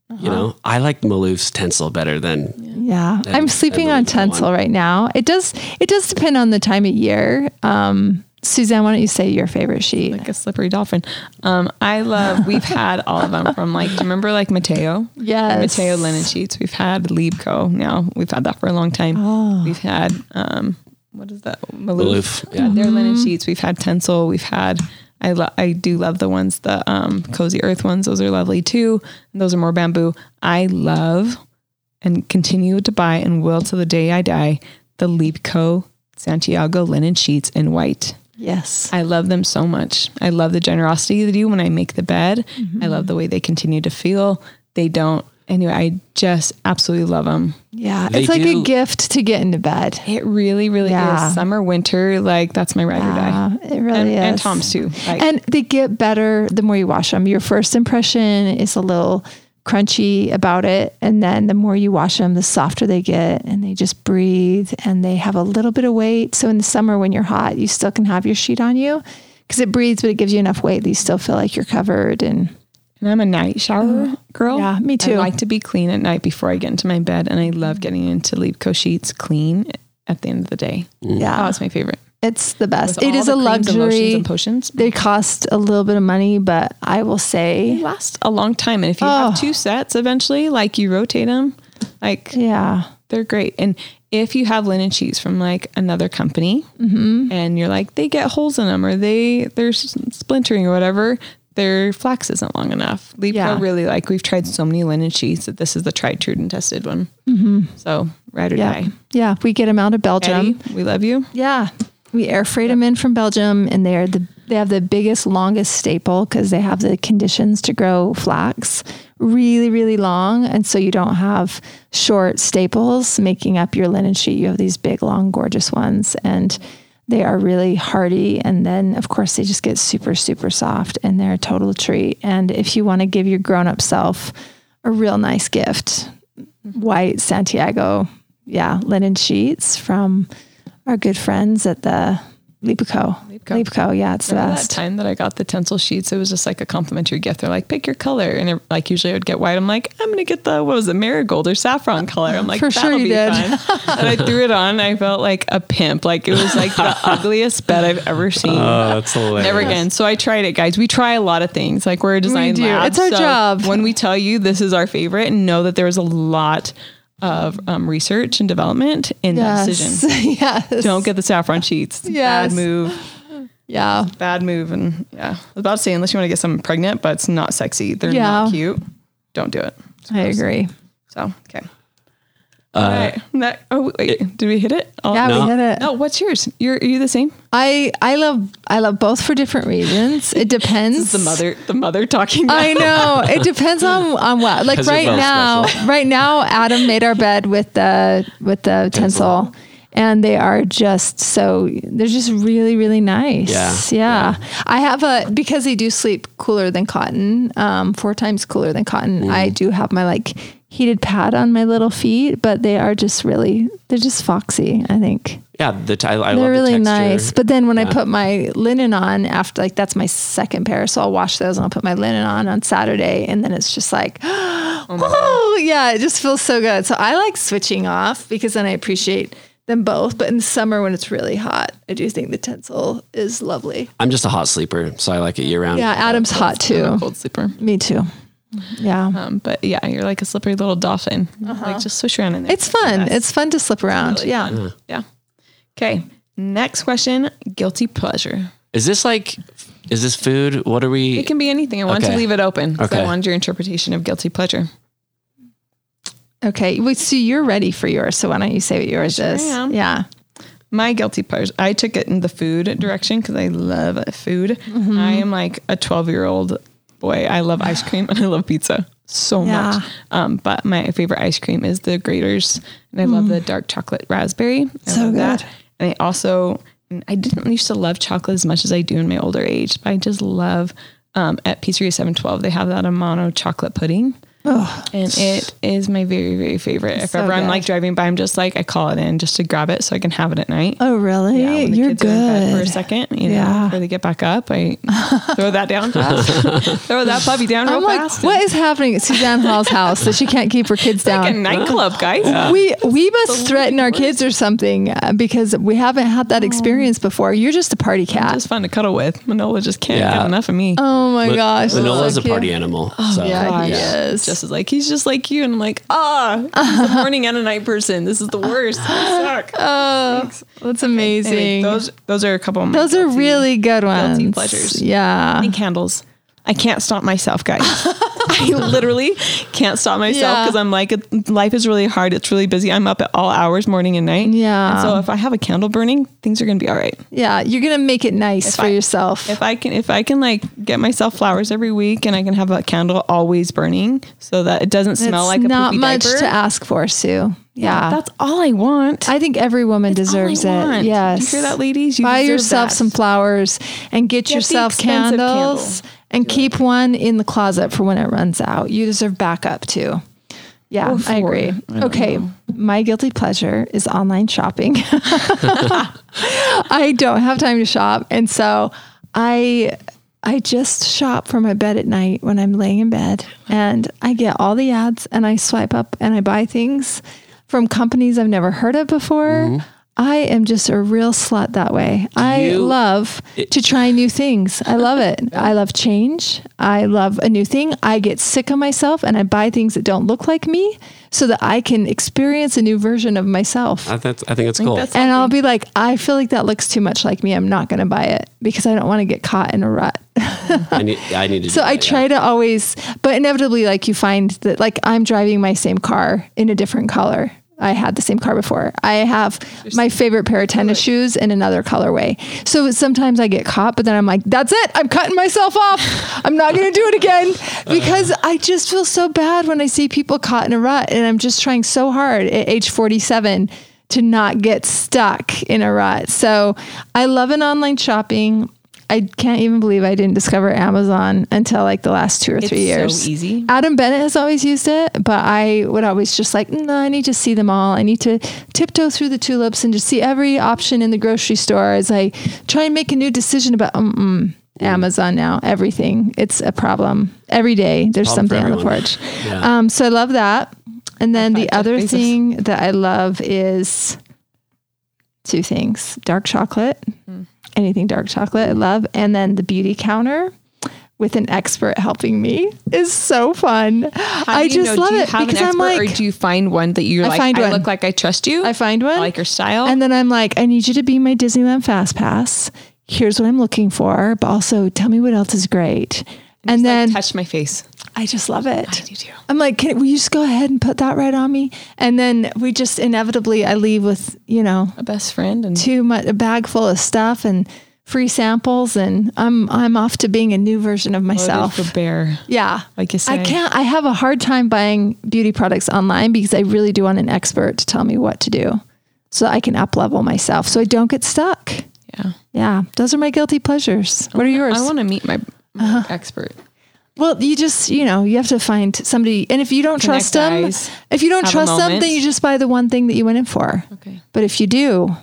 S3: You
S2: Uh-huh.
S3: know, I like Malouf's Tencel better than.
S2: Yeah, I'm sleeping on
S3: believe.
S2: Tencel right now. It does. It does depend on the time of year. Um, Suzanne, why don't you say your favorite sheet?
S4: like a slippery dolphin. Um, I love. We've had all of them from like. Do you remember like Matteo?
S2: Yes.
S4: Matteo linen sheets. We've had Libeco. Now we've had that for a long time.
S2: Oh.
S4: We've had um, what is that? Malouf.
S3: Malouf,
S4: Yeah, their
S2: Mm-hmm.
S4: linen sheets. We've had Tencel. We've had. I lo- I do love the ones the um, cozy earth ones. Those are lovely too. And those are more bamboo. I love and continue to buy and will to the day I die the Libeco Santiago linen sheets in white.
S2: Yes.
S4: I love them so much. I love the generosity they do when I make the bed. Mm-hmm. I love the way they continue to feel. They don't. Anyway, I just absolutely love them.
S2: Yeah,
S3: They
S2: it's like a gift to get into bed.
S4: It really, really
S2: Yeah.
S4: is. Summer, winter, like that's my ride or die.
S2: it really
S4: and,
S2: is.
S4: and Tom's too. Like,
S2: and they get better the more you wash them. Your first impression is a little crunchy about it. And then the more you wash them, the softer they get and they just breathe and they have a little bit of weight. So in the summer, when you're hot, you still can have your sheet on you because it breathes, but it gives you enough weight that you still feel like you're covered. And
S4: and I'm a night shower uh-huh. girl.
S2: Yeah, me too.
S4: I like to be clean at night before I get into my bed, and I love getting into Libeco sheets clean at the end of the day.
S2: yeah,
S4: Oh, it's my favorite.
S2: It's the best. It is a
S4: creams and
S2: luxury.
S4: and potions.
S2: They cost a little bit of money, but I will say,
S4: last a long time. And if you
S2: Oh.
S4: have two oh. sets eventually, like you rotate them, like
S2: yeah,
S4: they're great. And if you have linen sheets from like another company mm-hmm. and you're like, they get holes in them or they, they're splintering or whatever, their flax isn't long enough. Libeco
S2: Yeah.
S4: really like, we've tried so many linen sheets that this is the tried, true, and tested one. Mm-hmm. So ride or
S2: yeah,
S4: die.
S2: yeah. We get them out of Belgium.
S4: Eddie, we love you.
S2: Yeah, we air freight them in from Belgium, and they're the they have the biggest, longest staple because they have the conditions to grow flax really, really long, and so you don't have short staples making up your linen sheet. You have these big, long, gorgeous ones, and they are really hardy. And then, of course, they just get super, super soft, and they're a total treat. And if you want to give your grown up self a real nice gift, mm-hmm. white Santiago, yeah, linen sheets from our good friends at the Libeco.
S4: Libeco.
S2: Libeco, yeah, it's the
S4: Remember
S2: best.
S4: that time that I got the Tencel sheets? It was just like a complimentary gift. They're like, pick your color. And it, like usually I would get white. I'm like, I'm going to get the, what was it, marigold or saffron color. I'm like,
S2: For sure you
S4: be
S2: did.
S4: and I threw it on. I felt like a pimp. Like it was like the ugliest bed I've ever seen.
S3: Oh, that's hilarious.
S4: Never again. So I tried it, guys. We try a lot of things. Like we're a design we
S2: do.
S4: lab.
S2: It's our
S4: so
S2: job.
S4: When we tell you this is our favorite, and know that there's a lot of um, research and development in that decision.
S2: yes.
S4: Don't get the saffron sheets.
S2: Yes.
S4: Bad move
S2: Yeah.
S4: bad move and yeah i was about to say unless you want to get someone pregnant but it's not sexy they're
S2: Yeah.
S4: not cute don't do it
S2: I agree.
S4: so okay all right Ne- oh wait did we hit it oh,
S2: Yeah,
S3: No.
S2: we hit it.
S4: no what's yours you're are you the same
S2: I I love I love both for different reasons. It depends.
S4: the mother the mother talking now.
S2: I know. It depends on on what. Like right now,
S3: special.
S2: right now, Adam made our bed with the with the Tencel, and they are just so they're just really really nice.
S3: Yeah.
S2: yeah. I have a because they do sleep cooler than cotton, um, four times cooler than cotton. I do have my like heated pad on my little feet, but they are just really they're just foxy. I think
S3: Yeah, the t- I, I
S2: they're really
S3: the
S2: nice. But then when I put my linen on after, like that's my second pair, so I'll wash those and I'll put my linen on on Saturday, and then it's just like, oh, yeah, it just feels so good. So I like switching off because then I appreciate them both. But in the summer when it's really hot, I do think the Tencel is lovely.
S3: I'm just a hot sleeper, so I like it year round.
S2: Yeah, Adam's hot
S4: I'm a
S2: too.
S4: cold sleeper.
S2: Me too. Yeah.
S4: Um, but yeah, you're like a slippery little dolphin. Like just swish around in there.
S2: It's fun. It's fun to slip around. yeah.
S4: yeah. Okay. Next question: guilty pleasure.
S3: Is this like, is this food? What are we?
S4: It can be anything. I want
S3: Okay.
S4: to leave it open. 'cause I
S3: Okay.
S4: wanted your interpretation of guilty pleasure.
S2: Okay. Wait, so you're ready for yours. So why don't you say what yours
S4: Sure
S2: is?
S4: am.
S2: Yeah.
S4: My guilty pleasure. I took it in the food direction because I love food.
S2: Mm-hmm.
S4: I am like a 12 year old boy. I love ice cream and I love pizza so
S2: Yeah.
S4: much. Um, but my favorite ice cream is the Graeter's, and I love the dark chocolate raspberry. I
S2: Mm. So good.
S4: And I also, I didn't used to love chocolate as much as I do in my older age, but I just love um, at Pizzeria 712, they have that Amano chocolate pudding. And it is my very, very favorite. if
S2: so
S4: ever I'm like driving by, I'm just like, I call it in just to grab it so I can have it at night.
S2: Oh, really?
S4: Yeah, when the
S2: you're
S4: kids are in bed for a second, you know,
S2: Yeah.
S4: before they get back up, I throw that down fast. throw that puppy down real
S2: I'm like,
S4: fast.
S2: what is happening at Suzanne Hall's house that she can't keep her kids down?
S4: like a nightclub, guys.
S2: we we must threaten our kids or something uh, because we haven't had that experience before. You're just a party cat.
S4: Just fun to cuddle with. Manola just can't
S3: Yeah.
S4: get enough of me.
S2: oh my gosh,
S3: Manola's
S2: so
S3: a party animal. so
S2: yeah, he
S4: Gosh.
S2: is.
S4: As like he's just like you, and I'm like, ah, he's a morning and a night person. This is the worst. I suck.
S2: Oh, that's amazing.
S4: Anyway, those those are a couple. Of
S2: Those are
S4: guilty-
S2: really good ones.
S4: guilty pleasures.
S2: Yeah.
S4: and candles. I can't stop myself, guys. I literally can't stop myself
S2: Yeah.
S4: because I'm like, life is really hard. It's really busy. I'm up at all hours, morning and night.
S2: Yeah.
S4: And so if I have a candle burning, things are going to be all right.
S2: Yeah. You're going to make it nice for
S4: I-
S2: yourself.
S4: If I can, if I can like get myself flowers every week and I can have a candle always burning so that it doesn't smell
S2: it's
S4: like a
S2: not much
S4: diaper.
S2: to ask for, Sue. Yeah.
S4: That's all I want.
S2: I think every woman deserves
S4: all I
S2: it.
S4: want.
S2: Yes.
S4: You hear that, ladies? You
S2: Buy yourself
S4: that.
S2: some flowers and get,
S4: the
S2: yourself candles
S4: candle.
S2: and keep one in the closet for when it runs out. You deserve backup too. Yeah, I agree.
S4: I
S2: okay. My guilty pleasure is online shopping. I don't have time to shop. And so I I just shop for my bed at night when I'm laying in bed and I get all the ads and I swipe up and I buy things from companies I've never heard of before. Mm-hmm. I am just a real slut that way. I
S3: You-
S2: love to try new things. I love it. I love change. I love a new thing. I get sick of myself and I buy things that don't look like me so that I can experience a new version of myself.
S3: I, that's, I think it's cool.
S4: that's-
S2: And I'll be like, I feel like that looks too much like me. I'm not going to buy it because I don't want to get caught in a rut.
S3: I need, I need to.
S2: So
S3: do
S2: I
S3: that,
S2: try
S3: yeah.
S2: to always, but inevitably, like you find that, like I'm driving my same car in a different color. I had the same car before. I have my favorite pair of tennis shoes in another colorway. So sometimes I get caught, but then I'm like, that's it. I'm cutting myself off. I'm not going to do it again because I just feel so bad when I see people caught in a rut. And I'm just trying so hard at age 47 to not get stuck in a rut. So I love an online shopping. I can't even believe I didn't discover Amazon until like the last two or
S4: It's
S2: three
S4: so
S2: years.
S4: easy.
S2: Adam Bennett has always used it, but I would always just like, no, I need to see them all. I need to tiptoe through the tulips and just see every option in the grocery store as I try and make a new decision about um, Amazon now. Everything. It's a problem. Every day there's
S3: Problem
S2: something on the porch.
S3: Yeah.
S2: Um, so I love that. And then the other thing that I love is two things dark chocolate,
S4: Mm.
S2: anything dark chocolate, I love. And then the beauty counter with an expert helping me is so fun.
S4: How
S2: I just
S4: know?
S2: love it because I'm like,
S4: or do you find one that you're
S2: I
S4: like,
S2: find
S4: I
S2: one.
S4: look like I trust you.
S2: I find one.
S4: I like your style.
S2: And then I'm like, I need you to be my Disneyland Fast Pass. Here's what I'm looking for, but also tell me what else is great. And
S4: Just,
S2: then
S4: like, touch my face.
S2: I just love it.
S4: I do too.
S2: I'm like, can, will you just go ahead and put that right on me? And then we just inevitably, I leave with, you know,
S4: A best friend and
S2: too much, a bag full of stuff and free samples. And I'm, I'm off to being a new version of myself.
S4: bear.
S2: Yeah.
S4: Like you
S2: I can't, I have a hard time buying beauty products online because I really do want an expert to tell me what to do so I can up level myself so I don't get stuck.
S4: Yeah.
S2: Yeah. Those are my guilty pleasures. What are yours?
S4: I want to meet my, my uh-huh. expert.
S2: Well, you just, you know, you have to find somebody. And if you don't
S4: Connect
S2: trust them,
S4: eyes,
S2: if you don't trust them, then you just buy the one thing that you went in for.
S4: Okay.
S2: But if you do,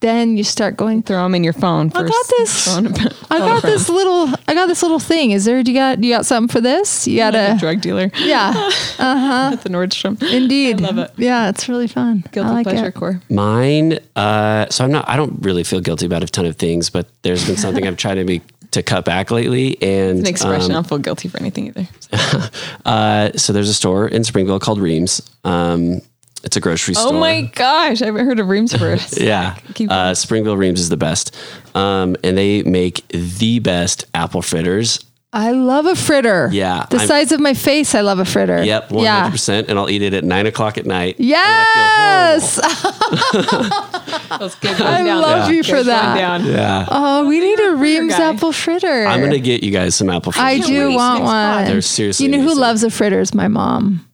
S2: then you start going
S4: Throw them in your phone first.
S2: got this.
S4: Phone-
S2: I got this little I got this little thing. Is there do you got you got something for this? You got
S4: a
S2: a
S4: drug dealer
S2: Yeah.
S4: at the Nordstrom.
S2: Indeed.
S4: I love it.
S2: Yeah, it's really fun.
S4: Guilty
S2: I like
S4: pleasure
S2: it.
S4: core.
S3: Mine, uh, so I'm not, I don't really feel guilty about a ton of things, but there's been something I've tried to be, to cut back lately. And,
S4: An expression. I
S3: um,
S4: don't feel guilty for anything either.
S3: uh, so there's a store in Springville called Reams. Um, it's a grocery
S4: Oh
S3: store.
S4: Oh my gosh, I haven't heard of Reams us.
S3: Yeah. Uh, Springville Reams is the best. Um, and they make the best apple fritters.
S2: I love a fritter.
S3: Yeah,
S2: The
S3: I'm-
S2: size of my face, I love a fritter.
S3: Yep. 100%.
S2: Yeah.
S3: And I'll eat it at nine o'clock at night. when I
S2: Yes.
S4: That's.
S2: I
S4: down.
S2: love
S3: Yeah.
S2: you for that.
S4: going down.
S3: feel horrible. Yeah.
S2: Oh, we need a Reams apple fritter.
S3: I'm going to get you guys some apple fritters.
S2: I do
S4: wait.
S2: want
S4: Next
S2: one.
S3: They're seriously
S2: You know who loves a fritter is My mom.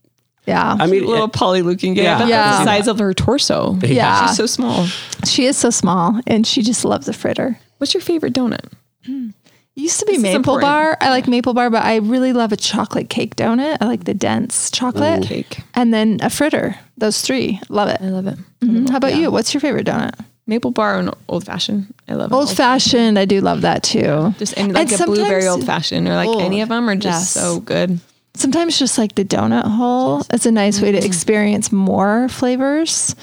S2: Yeah.
S3: I mean,
S4: Little eh, Polly looking guy.
S3: Yeah.
S4: Yeah.
S2: Yeah.
S4: the size of her torso.
S2: Yeah.
S4: She's so small.
S2: she is so small and she just loves a fritter.
S4: What's your favorite donut?
S2: It used to be
S4: This
S2: maple bar. I like maple bar, but I really love a chocolate cake donut. I like the dense chocolate.
S4: Cake.
S2: And then a fritter. Those three. Love it.
S4: I love it.
S2: Mhm. How about you? What's your favorite donut?
S4: Maple bar and old fashioned. I love an
S2: Old fashioned. I do love that too.
S4: Just any like
S2: And
S4: a blueberry old fashioned or like
S2: Oh,
S4: any of them are just
S2: yes.
S4: so good.
S2: Sometimes just like the donut hole is a nice way to experience more flavors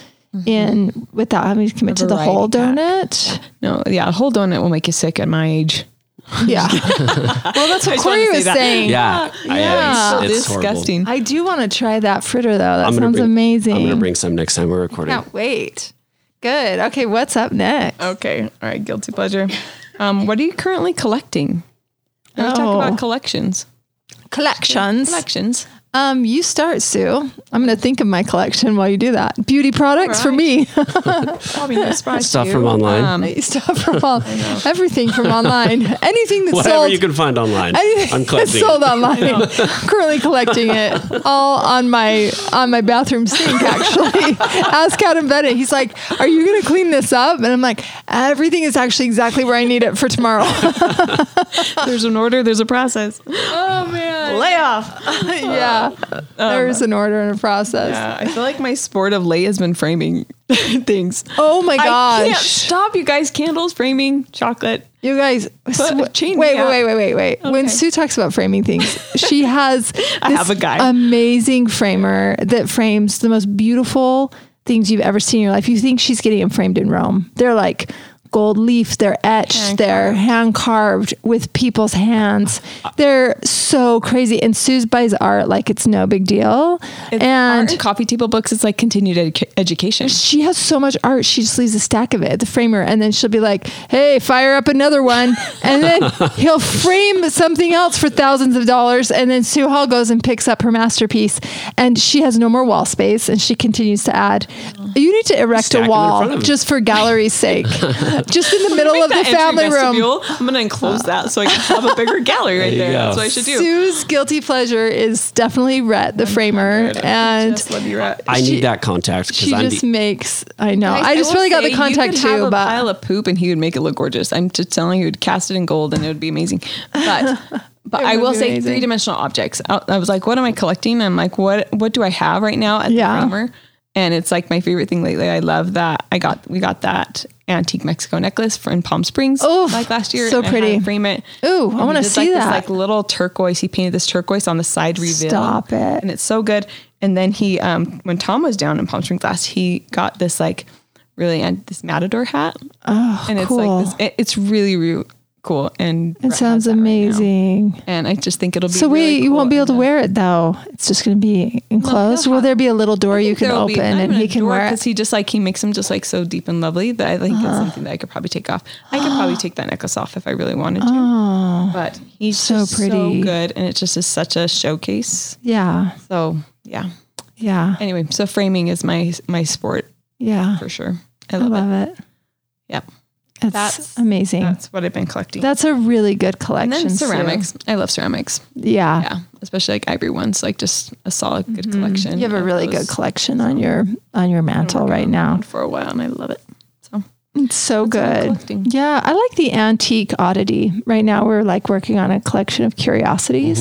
S2: in without having to commit to the whole
S4: pack.
S2: donut.
S4: No, yeah, a whole donut will make you sick at my age.
S2: Yeah. well, that's what
S4: just
S2: Corey
S4: to say
S2: was
S4: that.
S2: saying.
S3: yeah. I,
S2: Yeah.
S3: it's, it's horrible.
S4: disgusting.
S2: I do want to try that fritter though. That
S3: I'm
S2: sounds
S3: bring-
S2: amazing.
S3: I'm going to bring some next time we're recording.
S2: Can't wait. Good. Okay, what's up next?
S4: Okay, all right, guilty pleasure. Um, what are you currently collecting? Let's talk
S2: Oh.
S4: about collections.
S2: Collections.
S4: Collections.
S2: Um, you start, Sue. I'm going to think of my collection while you do that. Beauty products for me.
S4: Probably no surprise.
S3: Stuff
S4: to
S3: from online.
S4: Um,
S2: Stuff from all, everything from online. Anything that's
S3: Whatever
S2: sold.
S3: you can find online.
S2: Anything
S3: I'm
S2: that's
S3: collecting.
S2: sold
S3: it.
S2: online. Currently collecting it all on my on my bathroom sink. Actually, ask Adam Bennett. He's like, "Are you going to clean this up?" And I'm like, "Everything is actually exactly where I need it for tomorrow."
S4: there's an order. There's a process.
S2: oh man,
S4: Layoff.
S2: yeah. Um, There's an order and a process.
S4: Yeah, I feel like my sport of late has been framing things.
S2: Oh my gosh.
S4: stop, you guys. Candles, framing, chocolate.
S2: You guys, sw- wait, wait, wait, wait, wait, wait. When Sue talks about framing things, she has
S4: I have a guy.
S2: amazing framer that frames the most beautiful things you've ever seen in your life. You think she's getting them framed in Rome? They're like gold leaf. They're etched.
S4: Hand
S2: they're hand carved with people's hands. They're so crazy. And Sue's buys art like it's no big deal.
S4: Art
S2: and
S4: and coffee table books. It's like continued edu- education.
S2: she has so much art. She just leaves a stack of it at the framer, and then she'll be like, "Hey, fire up another one," and then he'll frame something else for thousands of dollars, and then Sue Hall goes and picks up her masterpiece, and she has no more wall space, and she continues to add. You need to erect
S3: Stack
S2: a
S3: 'em in
S2: wall
S3: front of 'em.
S2: just for gallery's sake, just in the middle of the family room.
S4: I'm gonna enclose that so I can have a bigger gallery right
S3: There you
S4: there. That's what I should do.
S2: Sue's guilty pleasure is definitely Rhett, the framer, and
S4: Just love you, Rat.
S3: I need that contact because
S2: she
S3: I'm
S2: just
S3: the,
S2: makes. I know.
S4: Guys,
S2: I just
S4: will
S2: really got the
S4: say,
S2: contact
S4: you could have a
S2: but
S4: pile of poop and he would make it look gorgeous. I'm just telling you, he would cast it in gold and it would be amazing. But but I will say three dimensional objects. I, I was like, what am I collecting? I'm like, what what do I have right now at
S2: Yeah.
S4: the framer? And it's like my favorite thing lately. I love that I got we got that antique Mexico necklace from Palm Springs
S2: Oof,
S4: like last year.
S2: so
S4: I
S2: pretty.
S4: frame it.
S2: Ooh, I
S4: And he
S2: wanna see
S4: like,
S2: that.
S4: This like little turquoise. He painted this turquoise on the side reveal.
S2: Stop it.
S4: And it's so good. And then he, um, when Tom was down in Palm Springs last, he got this like really and this matador hat.
S2: oh,
S4: And it's
S2: cool.
S4: like this. It, it's really, really cool. And
S2: It sounds
S4: that right
S2: amazing.
S4: and I just think it'll be
S2: so
S4: really
S2: wait, you won't be able to wear it though. It's just going to be enclosed.
S4: he'll
S2: there be a little door you can open
S4: be-
S2: and he can wear it?
S4: 'cause he just like he makes them just like so deep and lovely that I think
S2: Uh-huh.
S4: it's something that I could probably take off. I could probably take that necklace off if I really wanted to. but he's
S2: Oh, so pretty.
S4: so good, and it just is such a showcase.
S2: Yeah,
S4: So yeah.
S2: yeah,
S4: Anyway, so framing is my my sport
S2: yeah.
S4: for sure. I
S2: I
S4: love,
S2: love
S4: it.
S2: it.
S4: Yep.
S2: It's
S4: That's-
S2: amazing. That's,
S4: That's what I've been collecting.
S2: That's a really good collection.
S4: and
S2: collection.
S4: then
S2: Sue.
S4: ceramics. I love ceramics.
S2: Yeah.
S4: Yeah, especially like ivory ones. Like just a solid, good collection.
S2: Mm-hmm. You have a really
S4: those.
S2: good collection on your on your mantle right now.
S4: for a while, and I love it. So
S2: It's so
S4: That's
S2: good. Yeah, I like the antique oddity. Right now, we're like working on a collection of curiosities,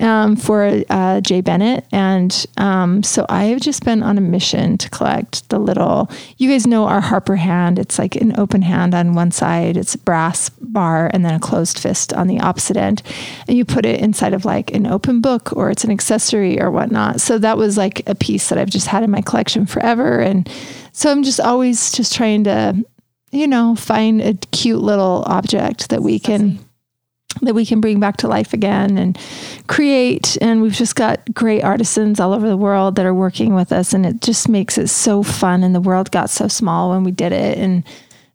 S2: um, for uh, Jay Bennett, and um, so I have just been on a mission to collect the little. You guys know our Harper hand. It's like an open hand on one side. It's a brass bar, and then a closed fist on the opposite end, and you put it inside of like an open book or it's an accessory or whatnot. So that was like a piece that I've just had in my collection forever, and so I'm just always just trying to, you know, find a cute little object that we can that we can bring back to life again and create. And we've just got great artisans all over the world that are working with us, and it just makes it so fun. And the world got so small when we did it, and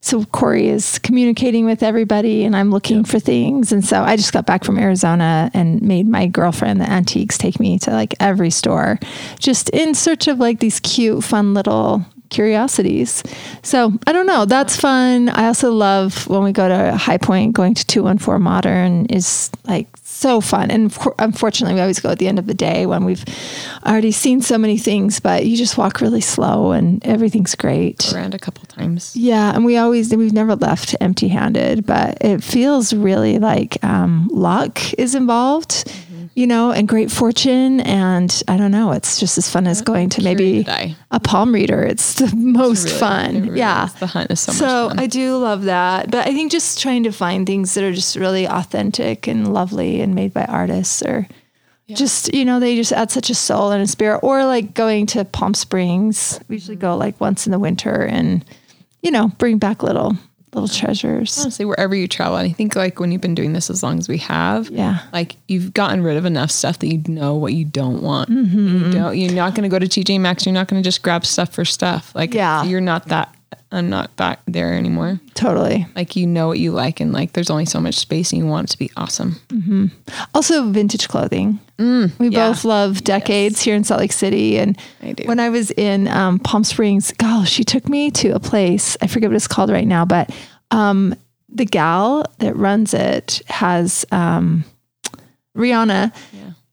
S2: so Corey is communicating with everybody, and I'm looking for things. And so I just got back from Arizona and made my girlfriend, the antiques, take me to like every store, just in search of like these cute, fun little curiosities. So I don't know. That's fun. I also love when we go to High Point, going to 214 Modern is like so fun. And unfortunately, we always go at the end of the day when we've already seen so many things, but you just walk really slow and everything's great.
S4: Around a couple times.
S2: Yeah. And we always, we've never left empty handed, but it feels really like um, luck is involved. You know, and great fortune, and I don't know. It's just as fun as going to maybe a palm reader. It's the most
S4: really-
S2: fun.
S4: really
S2: yeah.
S4: is. The hunt is so much
S2: So. I do love that. But I think just trying to find things that are just really authentic and lovely and made by artists or just, you know, they just add such a soul and a spirit. Or like going to Palm Springs. We usually mm-hmm. go like once in the winter and, you know, bring back little little treasures.
S4: honestly wherever you travel and i think like when you've been doing this as long as we have
S2: Yeah.
S4: like you've gotten rid of enough stuff that you know what you don't want
S2: Mm-hmm.
S4: you don't you're not going to go to tj maxx you're not going to just grab stuff for stuff like
S2: Yeah.
S4: you're not that i'm not that there anymore
S2: Totally.
S4: like you know what you like and like there's only so much space and you want it to be awesome
S2: Also, vintage clothing. We
S4: yeah.
S2: both love decades here in Salt Lake City. And
S4: I
S2: when I was in um, Palm Springs, gosh, she took me to a place. I forget what it's called right now, but um, the gal that runs it has um, Rihanna.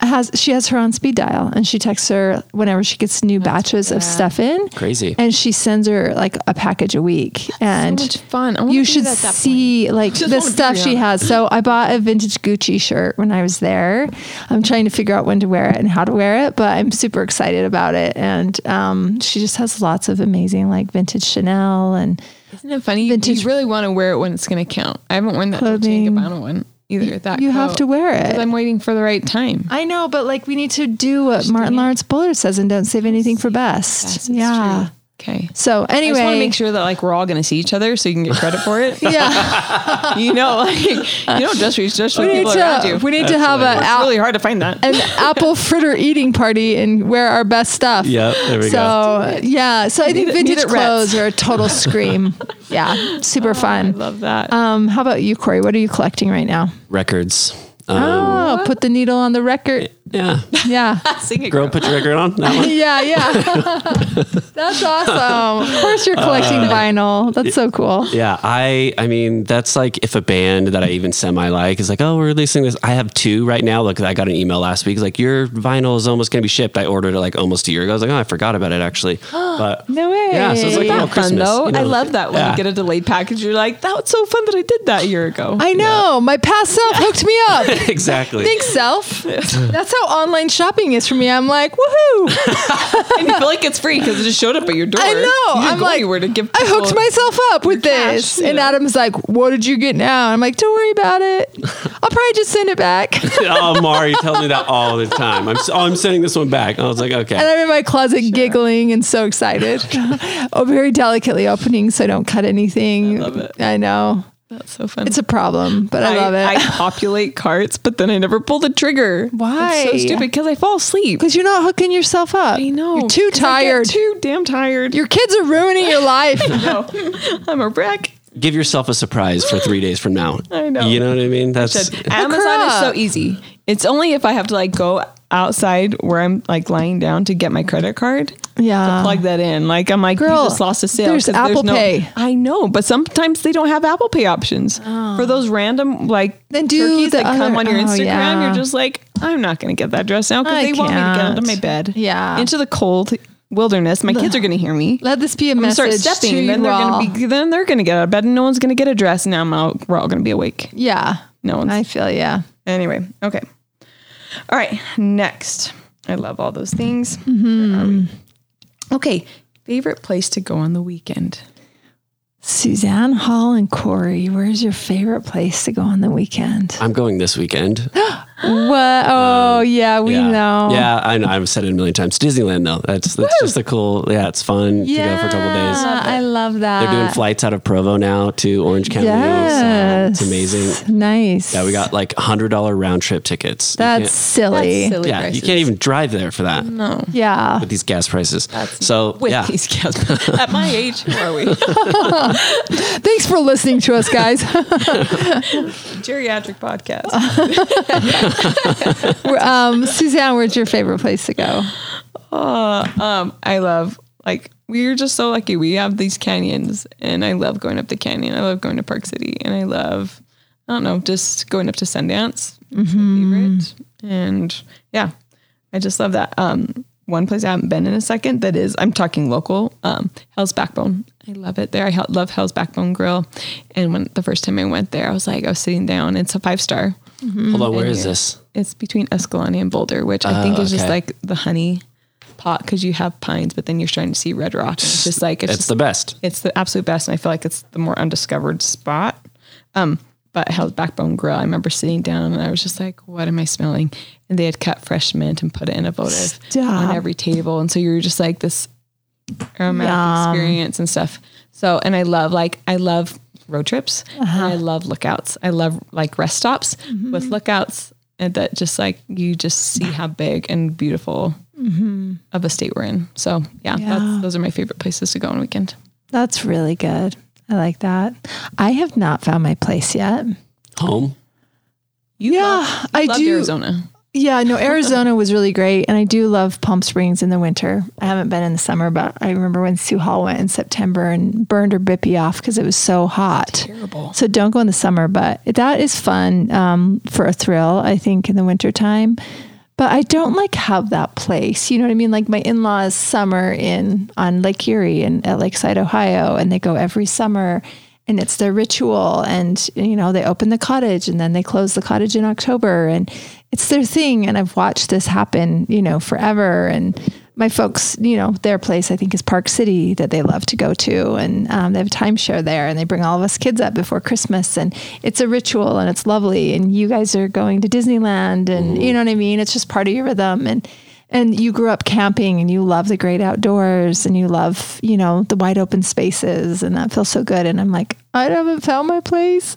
S2: Has she has her on speed dial and she texts her whenever she gets new batches of stuff in,
S3: Crazy.
S2: and she sends her like a package a week. and
S4: so much fun I
S2: you should
S4: at that point.
S2: see like the stuff she has. So I bought a vintage Gucci shirt when I was there. I'm trying to figure out when to wear it and how to wear it, but I'm super excited about it. And um, she just has lots of amazing like vintage Chanel and
S4: isn't it funny you,
S2: vintage
S4: you really want to wear it when it's going to count i haven't worn that Dolce
S2: clothing.
S4: and Gabbana one either that
S2: you have to wear it.
S4: i'm waiting for the right time
S2: I know, but like we need to do what Martin Lawrence Bullard says and don't save anything for best.
S4: Yes, it's
S2: yeah.
S4: true. Okay
S2: So anyway,
S4: I just want to
S2: anyway,
S4: make sure that like we're all going to see each other so you can get credit for it.
S2: yeah,
S4: you know, like you don't just reach just for
S2: we need
S4: people around
S2: to
S4: you.
S2: we need to have a,
S4: it's really hard to find that.
S2: an apple fritter eating party and wear our best stuff.
S3: Yeah, there we go.
S2: so yeah, so I think
S4: it- need
S2: vintage
S4: it
S2: clothes are a total scream. yeah, super
S4: I
S2: fun.
S4: love that.
S2: Um, how about you, Corey? What are you collecting right now?
S3: Records. Um,
S2: Oh, put the needle on the record.
S3: Yeah.
S2: Yeah.
S4: Sing it,
S3: Girl, put your record on that one.
S2: Yeah, yeah. That's awesome. Of course you're uh, collecting vinyl. That's so cool.
S3: Yeah, I I mean that's like if a band that I even semi like is like, oh, we're releasing this. I have two right now. Look, I got an email last week. It's like your vinyl is almost gonna be shipped. I ordered it like almost a year ago. I was like, oh, I forgot about it actually. But
S2: No way.
S3: Yeah, so it's like,
S2: Yeah.
S3: oh,
S4: fun
S3: Christmas,
S4: though.
S3: you know,
S4: I love that when
S3: yeah.
S4: you get a delayed package. You're like, that was so fun that I did that a year ago.
S2: I know. My past self hooked me up.
S3: exactly.
S2: Thanks, self. That's how online shopping is for me. I'm like, woohoo.
S4: and you feel like it's free because it just showed up at your door.
S2: I know.
S4: You didn't
S2: I'm
S4: go
S2: like,
S4: anywhere to give.
S2: I hooked myself up with
S4: cash,
S2: this.
S4: you
S2: And
S4: know.
S2: Adam's like, what did you get now? I'm like, don't worry about it. I'll probably just send it back.
S3: oh, Mari tells me that all the time. I'm oh, I'm sending this one back. I was like, okay.
S2: And I'm in my closet giggling and so excited. oh, very delicately opening so I don't cut anything. I
S4: love it.
S2: I know.
S4: That's so fun.
S2: It's a problem, but I, love it.
S4: I populate carts, but then I never pull the trigger.
S2: Why?
S4: It's so stupid because I fall asleep.
S2: Because you're not hooking yourself up.
S4: I know.
S2: You're too
S4: 'Cause I get
S2: tired.
S4: Too damn tired.
S2: Your kids are ruining your life.
S4: no, I'm a wreck.
S3: Give yourself a surprise for three days from now.
S4: I know.
S3: You know what I mean? That's
S4: Amazon is so easy. It's only if I have to like go outside where I'm like lying down to get my credit card.
S2: Yeah.
S4: To plug that in. Like I'm like,
S2: Girl,
S4: you just lost a sale.
S2: there's Apple
S4: no,
S2: Pay.
S4: I know, but sometimes they don't have Apple Pay options oh. for those random like
S2: Then do
S4: turkeys
S2: the
S4: that come on your
S2: oh,
S4: Instagram.
S2: yeah.
S4: You're just like, I'm not going to get that dress now because they want me to get
S2: can't.
S4: into my bed.
S2: Yeah.
S4: into the cold wilderness. My kids are going to hear me.
S2: Let this be a
S4: I'm
S2: message
S4: start stepping,
S2: to
S4: then they're gonna be then they're gonna get out of bed, and no one's gonna get a dress. Now I'm out, we're all gonna be awake.
S2: Yeah.
S4: No one's
S2: I feel yeah.
S4: Anyway, okay. All right, next. I love all those things.
S2: Mm-hmm.
S4: Where are we? Okay, favorite place to go on the weekend.
S2: Suzanne Hall and Corey, where's your favorite place to go on the weekend?
S3: I'm going this weekend.
S2: What? Oh, um, yeah, we
S3: yeah.
S2: know.
S3: Yeah, I know. I've said it a million times. Disneyland, though. That's that's just a cool. Yeah, it's fun to go for a couple days.
S2: I love that.
S3: They're doing flights out of Provo now to Orange County. Um, so
S2: Yes.
S3: it's amazing.
S2: Nice.
S3: Yeah, we got like hundred dollar round trip tickets.
S2: That's silly.
S4: That's silly
S3: yeah,
S4: prices.
S3: you can't even drive there for that
S4: No.
S2: Yeah.
S3: with these gas prices. so
S4: With
S3: yeah,
S4: these gas. At my age, who are we?
S2: Thanks for listening to us, guys.
S4: Geriatric podcast.
S2: um, Suzanne, where's your favorite place to go?
S4: Um, I love like we're just so lucky. We have these canyons, and I love going up the canyon. I love going to Park City, and I love I don't know just going up to Sundance. My favorite, and yeah, I just love that. Um, one place I haven't been in a second that is I'm talking local. Um, Hell's Backbone. I love it there. I love Hell's Backbone Grill, and when the first time I went there, I was like I was sitting down. It's a five star.
S3: Hold on. Where is this?
S4: It's between Escalante and Boulder, which I think
S3: Oh,
S4: is just like the honey pot because you have pines, but then you're starting to see red rock. And it's just like it's,
S3: It's
S4: just,
S3: the best.
S4: it's the absolute best, and I feel like it's the more undiscovered spot. Um, but Hell's Backbone Grill, I remember sitting down and I was just like, "What am I smelling?" And they had cut fresh mint and put it in a votive
S2: Stop.
S4: on every table, and so you're just like this aromatic
S2: Yum.
S4: experience and stuff. So, and I love like I love road trips and I uh-huh. love lookouts. I love like rest stops mm-hmm. with lookouts and that just like you just see how big and beautiful mm-hmm. of a state we're in. So yeah,
S2: Yeah.
S4: That's, those are my favorite places to go on weekend.
S2: That's really good. I like that. I have not found my place yet.
S3: Home.
S4: You
S2: Yeah,
S4: love, you
S2: I
S4: loved
S2: do.
S4: Arizona.
S2: Yeah, no, Arizona was really great. And I do love Palm Springs in the winter. I haven't been in the summer, but I remember when Sue Hall went in September and burned her bippy off because it was so hot.
S4: Terrible.
S2: So don't go in the summer, but that is fun um, for a thrill, I think, in the wintertime. But I don't like have that place. You know what I mean? Like my in-laws summer in on Lake Erie and at Lakeside, Ohio, and they go every summer and it's their ritual and you know, they open the cottage and then they close the cottage in October and it's their thing. And I've watched this happen, you know, forever. And my folks, you know, their place I think is Park City that they love to go to, and um, they have a timeshare there, and they bring all of us kids up before Christmas, and it's a ritual and it's lovely. And you guys are going to Disneyland, and you know what I mean. It's just part of your rhythm, and and you grew up camping, and you love the great outdoors, and you love you know the wide open spaces, and that feels so good. And I'm like, I haven't found my place.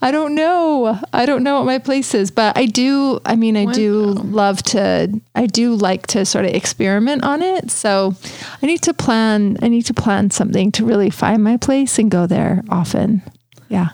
S2: I don't know. I don't know what my place is, but I do. I mean, I do love to. I do like to sort of experiment on it. So I need to plan. I need to plan something to really find my place and go there often. Yeah.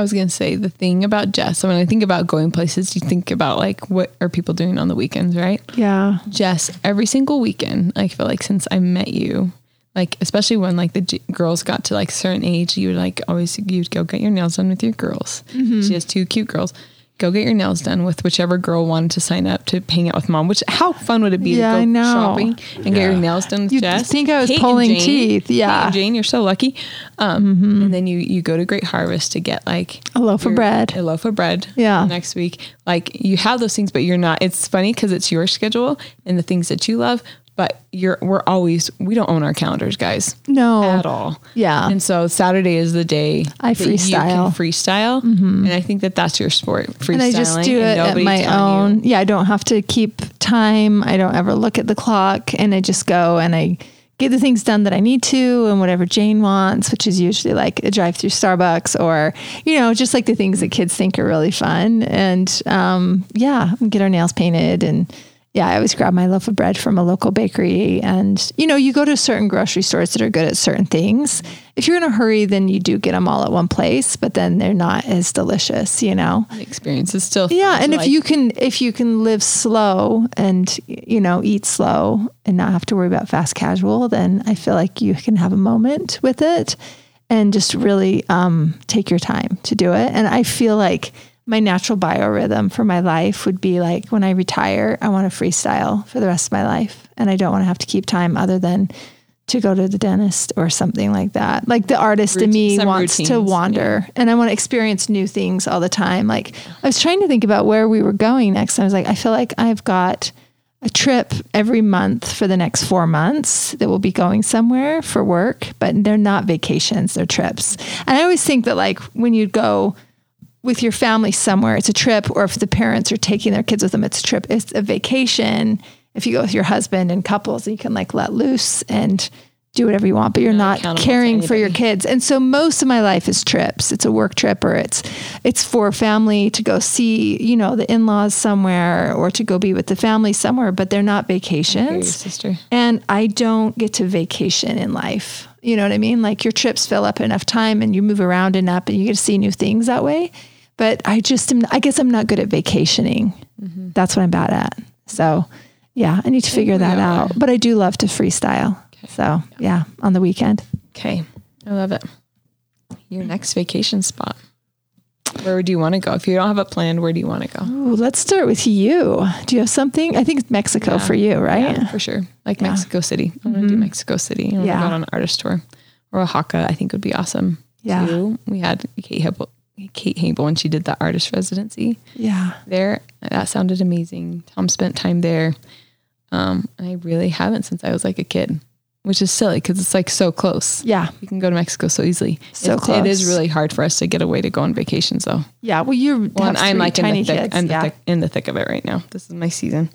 S4: I was gonna say the thing about Jess. So when I think about going places, you think about like what are people doing on the weekends, right?
S2: Yeah.
S4: Jess, every single weekend, I feel like since I met you, like especially when like the g- girls got to like certain age, you would like always you'd go get your nails done with your girls.
S2: Mm-hmm.
S4: She has two cute girls. Go get your nails done with whichever girl wanted to sign up to hang out with mom. Which how fun would it be
S2: Yeah,
S4: to go
S2: I know.
S4: shopping and get your nails done with
S2: You'd
S4: Jess?
S2: think I was
S4: Kate
S2: pulling
S4: Jane.
S2: teeth,
S4: Kate
S2: yeah.
S4: and Jane, you're so lucky. Um, And then you you go to Great Harvest to get like
S2: A loaf of bread.
S4: a loaf of bread.
S2: Yeah.
S4: Next week, like you have those things, but you're not. It's funny because it's your schedule and the things that you love. But you're we're always we don't own our calendars, guys.
S2: No.
S4: At all.
S2: Yeah.
S4: And so Saturday is the day
S2: I
S4: that you
S2: freestyle.
S4: can freestyle, and I think that that's your sport. Freestyling.
S2: and I just do it at my
S4: telling you.
S2: own. Yeah, I don't have to keep time. I don't ever look at the clock, and I just go and I get the things done that I need to, and whatever Jane wants, which is usually like a drive through Starbucks or you know just like the things that kids think are really fun. And um, yeah, get our nails painted and. Yeah, I always grab my loaf of bread from a local bakery. And, you know, you go to certain grocery stores that are good at certain things. If you're in a hurry, then you do get them all at one place, but then they're not as delicious, you know?
S4: The experience is still
S2: Yeah, and if
S4: like-
S2: you can if you can live slow and you know eat slow and not have to worry about fast casual, then I feel like you can have a moment with it and just really um, take your time to do it. And I feel like my natural biorhythm for my life would be like when I retire, I want to freestyle for the rest of my life, and I don't want to have to keep time other than to go to the dentist or something like that. Like the artist in me wants to
S4: routines,
S2: wander and I want to experience new things all the time. Like I was trying to think about where we were going next. I was like, I feel like I've got a trip every month for the next four months that will be going somewhere for work, but they're not vacations, they're trips. And I always think that like when you go with your family somewhere, it's a trip, or if the parents are taking their kids with them, it's a trip. It's a vacation. If you go with your husband and couples, you can like let loose and do whatever you want, but you're not
S4: to
S2: caring for your kids. And so most of my life is trips. It's a work trip or it's it's for family to go see, you know, the in-laws somewhere or to go be with the family somewhere, but they're not vacations.
S4: sister.
S2: And I don't get to vacation in life. You know what I mean? Like your trips fill up enough time and you move around enough and you get to see new things that way. But I just am, I guess I'm not good at vacationing. Mm-hmm. That's what I'm bad at. So yeah, I need to figure that out. But I do love to freestyle. So yeah, on the weekend.
S4: Okay. I love it. Your next vacation spot. Where do you want to go? If you don't have a plan, where do you want to go?
S2: Ooh, let's start with you. Do you have something? I think Mexico for you, right?
S4: Yeah, for sure. Like Mexico City. I want to do mm-hmm. Mexico City. I want to
S2: Yeah.
S4: go on an artist tour. Or Oaxaca, I think would be awesome.
S2: Yeah.
S4: Too. We had Kate Hable, Kate Hable when she did the artist residency
S2: Yeah.
S4: there. That sounded amazing. Tom spent time there. Um, and I really haven't since I was like a kid, which is silly because it's like so close.
S2: Yeah.
S4: We can go to Mexico so easily.
S2: So
S4: It- It is really hard for us to get away to go on vacations though.
S2: Yeah. Well, you're
S4: Well, I'm like in the thick. I'm the thick, in the thick of it right now. This is my season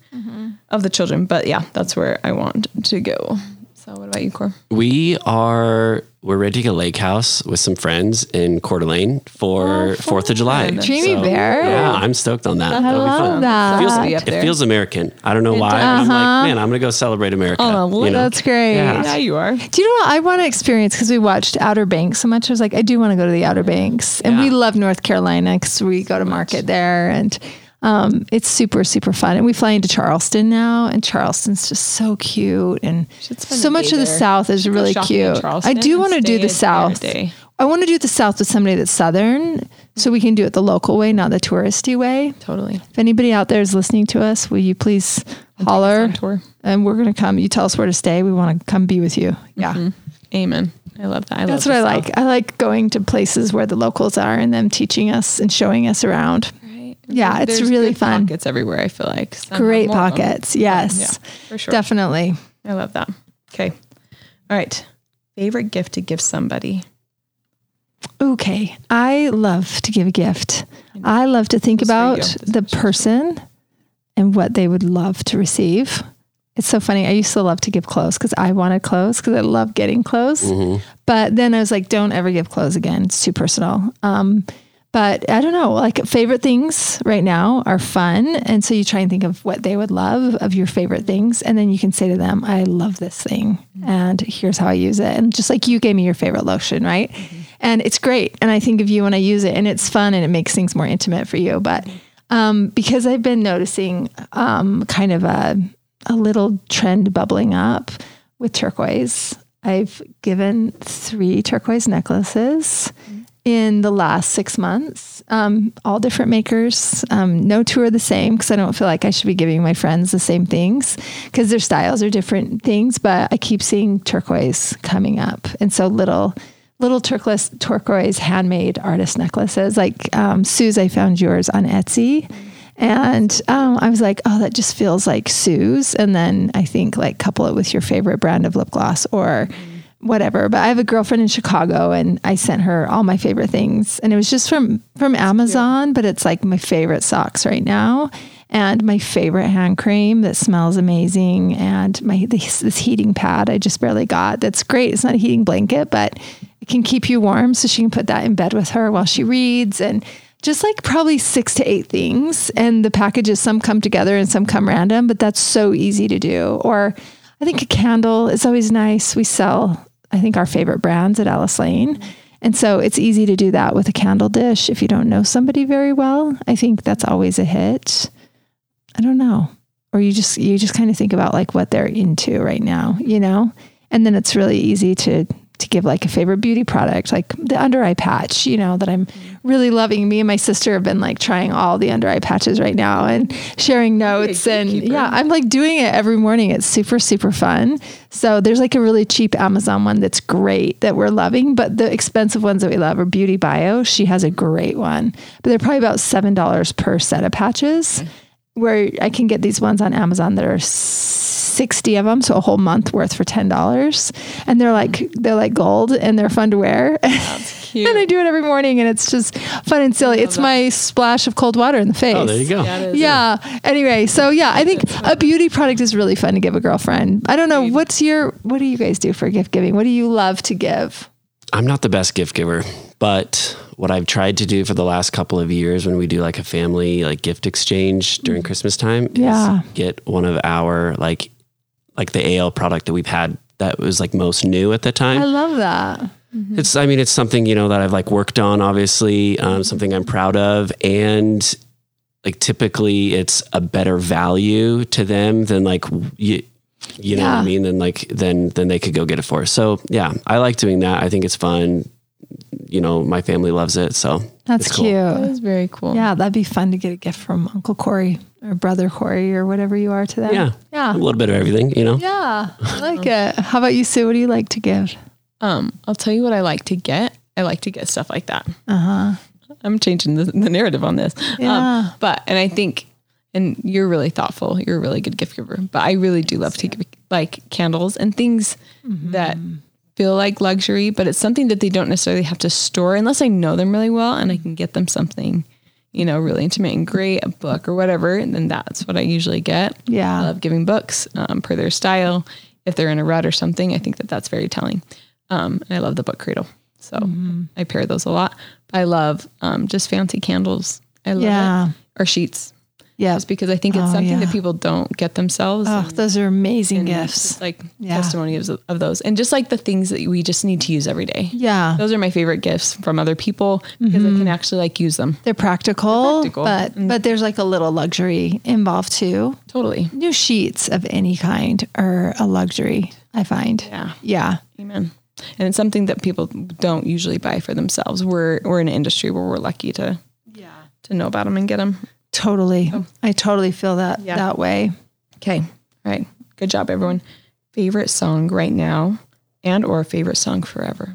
S4: of the children. But yeah, that's where I want to go. So what about you, Cor?
S3: We are we're renting a lake house with some friends in Coeur d'Alene for oh, Fourth of July.
S2: Dreamy Bear.
S3: Yeah, I'm stoked on that.
S2: I
S3: That'll be
S2: love
S3: fun.
S2: that.
S4: Feels to be up
S3: It feels American. I don't know why. but I'm like, uh-huh. man, I'm gonna go celebrate America.
S4: Oh,
S3: you know?
S2: That's great.
S3: Yeah.
S4: yeah, you are.
S2: Do you know what I want to experience? Because we watched Outer Banks so much. I was like, I do want to go to the Outer Banks. And we love North Carolina because we go to market there. And um, it's super, super fun. And we fly into Charleston now. And Charleston's just so cute. And so much of the
S4: there.
S2: South is really cute. I do want to do the South. I want to do the South with somebody that's Southern so we can do it the local way, not the touristy way.
S4: Totally.
S2: If anybody out there is listening to us, will you please holler?
S4: tour.
S2: And we're going to come. You tell us where to stay. We want to come be with you. Yeah.
S4: Amen. I love that. I
S2: That's
S4: love
S2: what I like. I like going to places where the locals are and them teaching us and showing us around.
S4: South, Right.
S2: Yeah, it's
S4: There's
S2: really
S4: good
S2: fun.
S4: Pockets everywhere. I feel like Some
S2: Great
S4: more of them.
S2: pockets. Yes.
S4: Yeah, for sure.
S2: Definitely.
S4: I love that. Okay. All right. Favorite gift to give somebody.
S2: Okay. I love to give a gift. I love to think
S4: This
S2: about the
S4: is for you.
S2: person and what they would love to receive. It's so funny. I used to love to give clothes because I wanted clothes because I love getting clothes.
S3: Mm-hmm.
S2: But then I was like, don't ever give clothes again. It's too personal. Um, but I don't know, like favorite things right now are fun. And so you try and think of what they would love of your favorite things. And then you can say to them, I love this thing. And here's how I use it. And just like you gave me your favorite lotion, right? And it's great. And I think of you when I use it and it's fun and it makes things more intimate for you. But um, because I've been noticing um, kind of a, a little trend bubbling up with turquoise. I've given three turquoise necklaces in the last six months, um, all different makers. Um, no two are the same because I don't feel like I should be giving my friends the same things because their styles are different things. But I keep seeing turquoise coming up, and so little little turquoise turquoise handmade artist necklaces like um, Sue's. I found yours on Etsy. And um, I was like, oh, that just feels like Sue's. And then I think like couple it with your favorite brand of lip gloss or whatever. But I have a girlfriend in Chicago and I sent her all my favorite things. And it was just from from Amazon, but it's like my favorite socks right now. And my favorite hand cream that smells amazing, and my this, this heating pad I just barely got. That's great. It's not a heating blanket, but it can keep you warm, so she can put that in bed with her while she reads. And just like probably six to eight things. And the packages, some come together and some come random, but that's so easy to do. Or I think a candle is always nice. We sell, I think, our favorite brands at Alice Lane. And so it's easy to do that with a candle dish if you don't know somebody very well. I think that's always a hit. I don't know. Or you just you just kind of think about like what they're into right now, you know? And then it's really easy to to give like a favorite beauty product, like the under eye patch, you know, that I'm really loving. Me and my sister have been like trying all the under eye patches right now and sharing notes. And yeah, I'm like doing it every morning. It's super, super fun. So there's like a really cheap Amazon one that's great that we're loving, but the expensive ones that we love are Beauty Bio. She has a great one, but they're probably about $7 per set of patches. Where I can get these ones on Amazon that are 60 of them, so a whole month worth for $10. And they're like, they're like gold and they're fun to wear.
S4: Cute.
S2: and I do it every morning and it's just fun and silly. It's my splash of cold water in the face.
S3: Oh, there you go.
S4: Yeah, it is.
S2: Yeah. Anyway, so yeah, I think a beauty product is really fun to give a girlfriend. I don't know what's your what do you guys do for gift giving? What do you love to give?
S3: I'm not the best gift giver, but what I've tried to do for the last couple of years when we do like a family like gift exchange during Christmas time
S2: Yeah.
S3: is get one of our like like the AL product that we've had that was like most new at the time.
S2: I love that.
S3: It's, I mean, it's something, you know, that I've like worked on, obviously, um, something I'm proud of. And like typically it's a better value to them than like, you, you know what I mean? Than like, then then they could go get it for. So yeah, I like doing that. I think it's fun. You know, my family loves it. So
S2: That's
S3: it's cool.
S2: cute.
S4: That is very cool.
S2: Yeah, that'd be fun to get a gift from Uncle Corey or Brother Corey or whatever you are to them.
S3: Yeah.
S2: Yeah.
S3: A little bit of everything, you know?
S2: Yeah. I like it. How about you, Sue? What do you like to give?
S4: Um, I'll tell you what I like to get. I like to get stuff like that.
S2: Uh huh.
S4: I'm changing the, the narrative on this.
S2: Yeah.
S4: Um, but and I think and you're really thoughtful. You're a really good gift giver. But I really do love to give like candles and things that feel like luxury, but it's something that they don't necessarily have to store unless I know them really well and I can get them something, you know, really intimate and great, a book or whatever. And then that's what I usually get.
S2: Yeah.
S4: I love giving books um, per their style. If they're in a rut or something, I think that that's very telling. Um, and I love the book cradle. So I pair those a lot. I love um, just fancy candles. I love
S2: Yeah.
S4: it. Or sheets.
S2: Yeah.
S4: Just because I think it's
S2: Oh,
S4: something
S2: yeah.
S4: that people don't get themselves.
S2: Oh,
S4: and-
S2: those are amazing gifts.
S4: like
S2: Yeah.
S4: testimonies of, of those. And just like the things that we just need to use every day.
S2: Yeah.
S4: Those are my favorite gifts from other people because I can mm-hmm. actually like use them.
S2: They're practical,
S4: practical.
S2: but mm-hmm. but there's like a little luxury involved too.
S4: Totally.
S2: New sheets of any kind are a luxury, I find.
S4: Yeah.
S2: Yeah.
S4: Amen. And it's something that people don't usually buy for themselves. We're we're in an industry where we're lucky to
S2: Yeah.
S4: to know about them and get them.
S2: Totally. I totally feel that
S4: Yeah.
S2: that way.
S4: Okay. All right. Good job, everyone. Favorite song right now and or favorite song forever.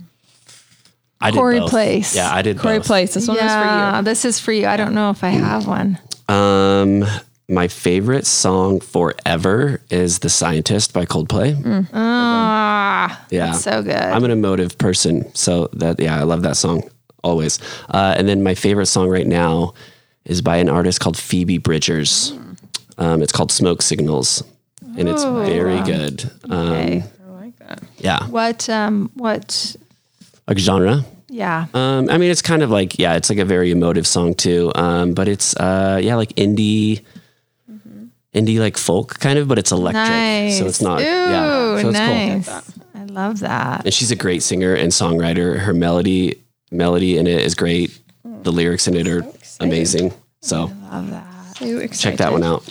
S3: I did
S2: Corey
S3: both.
S2: Place.
S3: Yeah, I did
S4: Corey
S3: both.
S4: Place. This one
S2: yeah,
S4: is for you.
S2: this is for you. I don't know if I have one.
S3: Um, my favorite song forever is "The Scientist" by Coldplay. Mm.
S2: Ah,
S3: Yeah,
S2: that's so good.
S3: I'm an emotive person, so that yeah, I love that song always. Uh, and then my favorite song right now is by an artist called Phoebe Bridgers. Um, it's called "Smoke Signals," and it's very good. Um,
S2: okay.
S4: I like that.
S3: Yeah,
S2: What um what
S3: like genre.
S2: yeah.
S3: Um, I mean, it's kind of like yeah, it's like a very emotive song too. Um, but it's uh, yeah, like indie, indie like folk kind of, but it's electric,
S2: Nice.
S3: so it's not
S2: Ooh,
S3: yeah, so it's cool.
S2: nice. I love that.
S3: And she's a great singer and songwriter. Her melody melody in it is great. The lyrics in it are amazing. So
S2: Love that.
S4: So
S3: check that one out.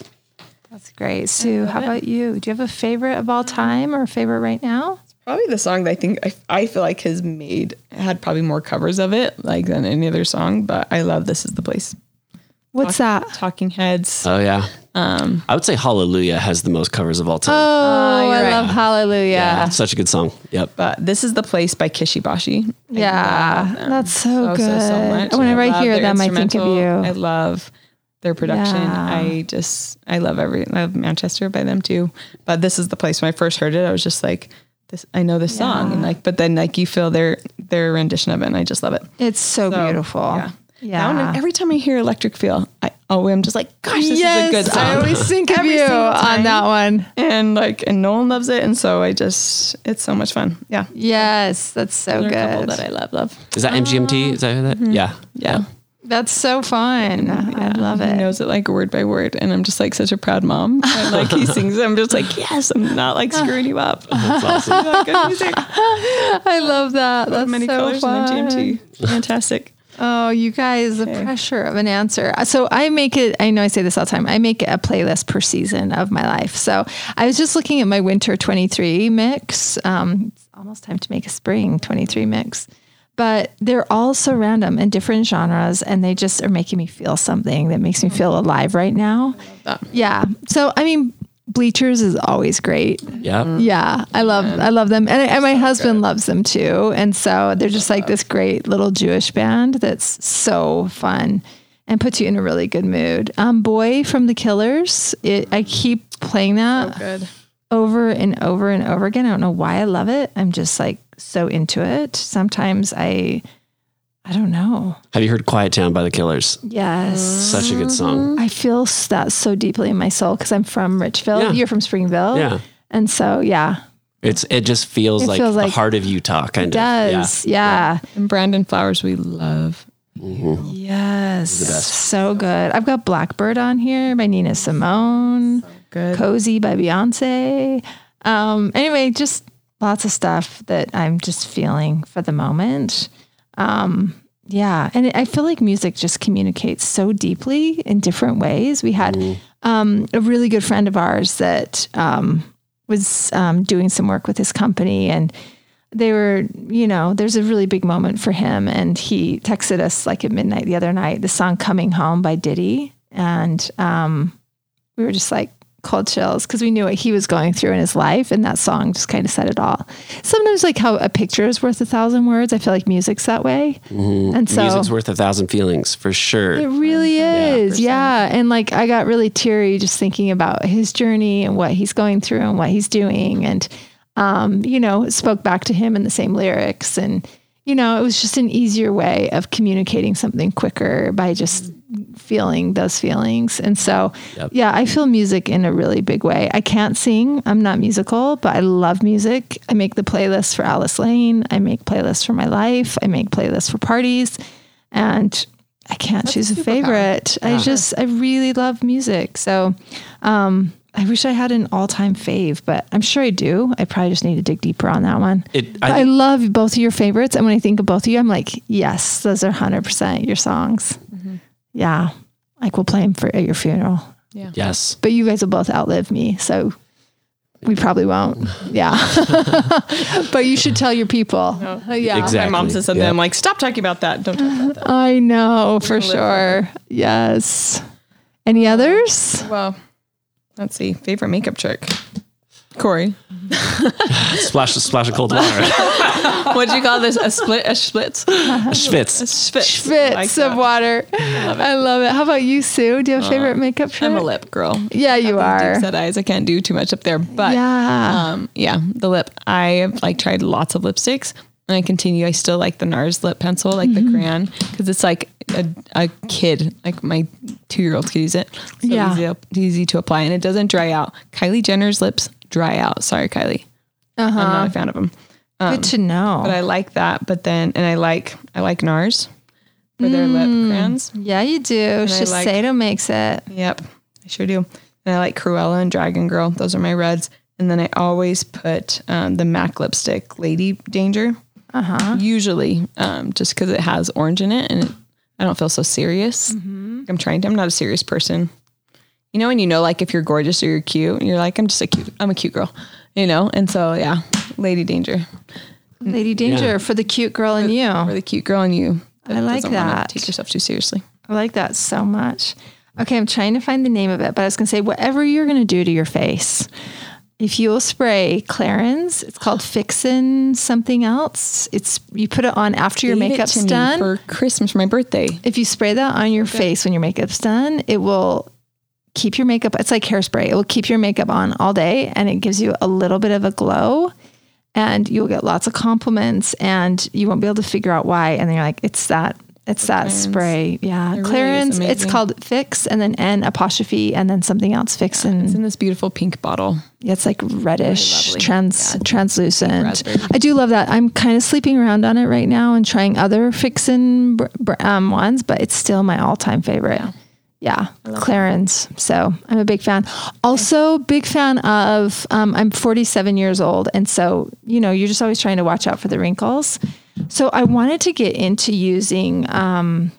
S2: That's great. Sue, how about you? Do you have a favorite of all time or a favorite right now?
S4: It's probably the song that I think I, I feel like has made had probably more covers of it like than any other song, but I love "This Is the Place."
S2: What's that?
S4: Talking Heads.
S3: Oh yeah. Um, I would say Hallelujah has the most covers of all time.
S2: Oh,
S4: you're
S2: I
S4: right.
S2: love Hallelujah.
S3: yeah,
S2: Yeah,
S3: such a good song. Yep.
S4: But "This Is the Place" by Kishi Bashi. I love
S2: that's so, good.
S4: so, so much.
S2: Whenever I,
S4: love
S2: hear them, I think of you.
S4: I love their production.
S2: Yeah.
S4: I just I love every I love Manchester by them too. But this is the place when I first heard it, I was just like, this I know this song. And like but then like you feel their their rendition of it and I just love it.
S2: it's so,
S4: So,
S2: beautiful.
S4: Yeah.
S2: Yeah.
S4: Now, every time I hear Electric Feel, I oh I'm just like, gosh, this
S2: yes,
S4: is a good song.
S2: I always think of you on that one.
S4: and like and Nolan loves it. And so I just it's so much fun. Yeah.
S2: Yes, that's so
S4: There are couple
S2: good.
S4: that I love, love.
S3: Is that MGMT? Ah. Is that who that? Mm-hmm. Yeah.
S4: Yeah.
S2: That's so fun. I love
S4: He
S2: it.
S4: knows it like word by word, and I'm just like such a proud mom. And like he sings, it, I'm just like, yes, I'm not like screwing you up.
S3: That's awesome.
S4: Good music,
S2: I love that. That's
S4: many
S2: so
S4: colors
S2: fun.
S4: in the GMT. Fantastic.
S2: Oh, you guys, the pressure of an answer. So I make it, I know I say this all the time, I make a playlist per season of my life. So I was just looking at my winter 23 mix. Um, it's almost time to make a spring 23 mix. But they're all so random and different genres, and they just are making me feel something that makes me feel alive right now. Yeah. So I mean, Bleachers is always great.
S3: Yeah.
S2: Yeah, I love I love them, and, and my husband loves them too. And so they're just like this great little Jewish band that's so fun and puts you in a really good mood. Um, Boy from the Killers, it, I keep playing that
S4: Good.
S2: over and over and over again. I don't know why I love it. I'm just like so into it. Sometimes I, I don't know.
S3: Have you heard Quiet Town by the Killers?
S2: Yes.
S3: Such a good song.
S2: I feel s- that so deeply in my soul because I'm from Richville.
S3: Yeah.
S2: You're from Springville.
S3: Yeah.
S2: And so, yeah,
S3: It's it just feels
S2: It
S3: like
S2: feels
S3: the
S2: like-
S3: heart of Utah kind
S2: it does. Yeah.
S4: And Brandon Flowers, we love.
S2: Yes. So good. I've got Blackbird on here by Nina Simone,
S4: Good.
S2: Cozy by Beyonce. Um, anyway, just lots of stuff that I'm just feeling for the moment. Um, yeah. And I feel like music just communicates so deeply in different ways. We had um, a really good friend of ours that um, was um, doing some work with his company and they were, you know, there's a really big moment for him. And he texted us like at midnight the other night, the song Coming Home by Diddy. And um, we were just like cold chills because we knew what he was going through in his life. And that song just kind of said it all. Sometimes, like how a picture is worth a thousand words, I feel like music's that way. And so
S3: Music's worth a thousand feelings for sure.
S2: it really is. Yeah. And like I got really teary just thinking about his journey and what he's going through and what he's doing. And, um, you know, spoke back to him in the same lyrics. And, you know, it was just an easier way of communicating something quicker by just feeling those feelings. And so,
S3: Yep.
S2: yeah, I feel music in a really big way. I can't sing, I'm not musical, but I love music. I make the playlist for Alice Lane, I make playlists for my life, I make playlists for parties. And I can't choose a favorite. I just, I really love music. So, um, I wish I had an all-time fave, but I'm sure I do. I probably just need to dig deeper on that one.
S3: It- I-
S2: I, love both of your favorites, and when I think of both of you, I'm like, yes, those are 100 percent your songs. Yeah, like we'll play them for at your funeral. Yeah.
S3: Yes.
S2: But you guys will both outlive me, so we probably won't. Yeah, but you should tell your people. Oh, yeah,
S3: Exactly.
S4: My mom says something.
S3: Yeah.
S4: I'm like, stop talking about that. Don't talk about that.
S2: I know for sure. Yes. Any others?
S4: Well, let's see. Favorite makeup trick. Corey.
S3: Splash a splash of cold water.
S4: What'd you call this? A split? A split?
S3: A schwitz.
S4: Spitz.
S2: Fits
S4: Like
S2: of
S4: that.
S2: water. I love it. How about you, Sue? Do you have a favorite makeup trick?
S4: I'm a lip girl.
S2: Yeah, you are.
S4: Deep set eyes. I can't do too much up there, but
S2: Yeah.
S4: um, yeah, the lip. I have like tried lots of lipsticks, and I continue. I still like the NARS lip pencil, like
S2: Mm-hmm.
S4: the crayon, because it's like a, a kid, like my two year old could use it. So
S2: Yeah.
S4: easy, easy to apply, and it doesn't dry out. Kylie Jenner's lips dry out. Sorry, Kylie. I'm not a fan of them.
S2: Good to know.
S4: But I like that. But then, and I like I like NARS for their lip crayons.
S2: yeah, you do. Shiseido makes it.
S4: Yep, I sure do. And I like Cruella and Dragon Girl. Those are my reds. And then I always put um, the MAC lipstick, Lady Danger.
S2: Uh huh.
S4: Usually, um, just because it has orange in it, and it, I don't feel so serious. I'm trying to. I'm not a serious person. You know, when you know, like if you're gorgeous or you're cute, you're like, I'm just a cute. I'm a cute girl. You know, and so yeah, Lady Danger
S2: Lady Danger
S3: Yeah.
S2: for the cute girl in you.
S4: for the cute girl in you.
S2: I like that.
S4: Take yourself too seriously.
S2: I like that so much. Okay, I'm trying to find the name of it, but I was going to say whatever you're going to do to your face, if you'll spray Clarins, it's called Fixin' something else. It's you put it on after your
S4: Gave it
S2: makeup's
S4: to me
S2: done.
S4: for Christmas for my birthday.
S2: if you spray that on your face when your makeup's done, it will keep your makeup. It's like hairspray. It will keep your makeup on all day and it gives you a little bit of a glow and you'll get lots of compliments and you won't be able to figure out why. And then you're like, it's that, it's that
S4: Clarins.
S2: spray. Yeah.
S4: It really
S2: Clarins, it's called Fix and then N apostrophe and then something else Fix
S4: It's
S2: and
S4: in this beautiful pink bottle.
S2: yeah, it's like reddish,
S4: lovely.
S2: trans translucent. I do love that. I'm kind of sleeping around on it right now and trying other fixin' br- br- um, ones, but it's still my all time favorite. Yeah, Clarins. So I'm a big fan. Also, big fan of. Um, I'm 47 years old, and so you know you're just always trying to watch out for the wrinkles. So I wanted to get into using um,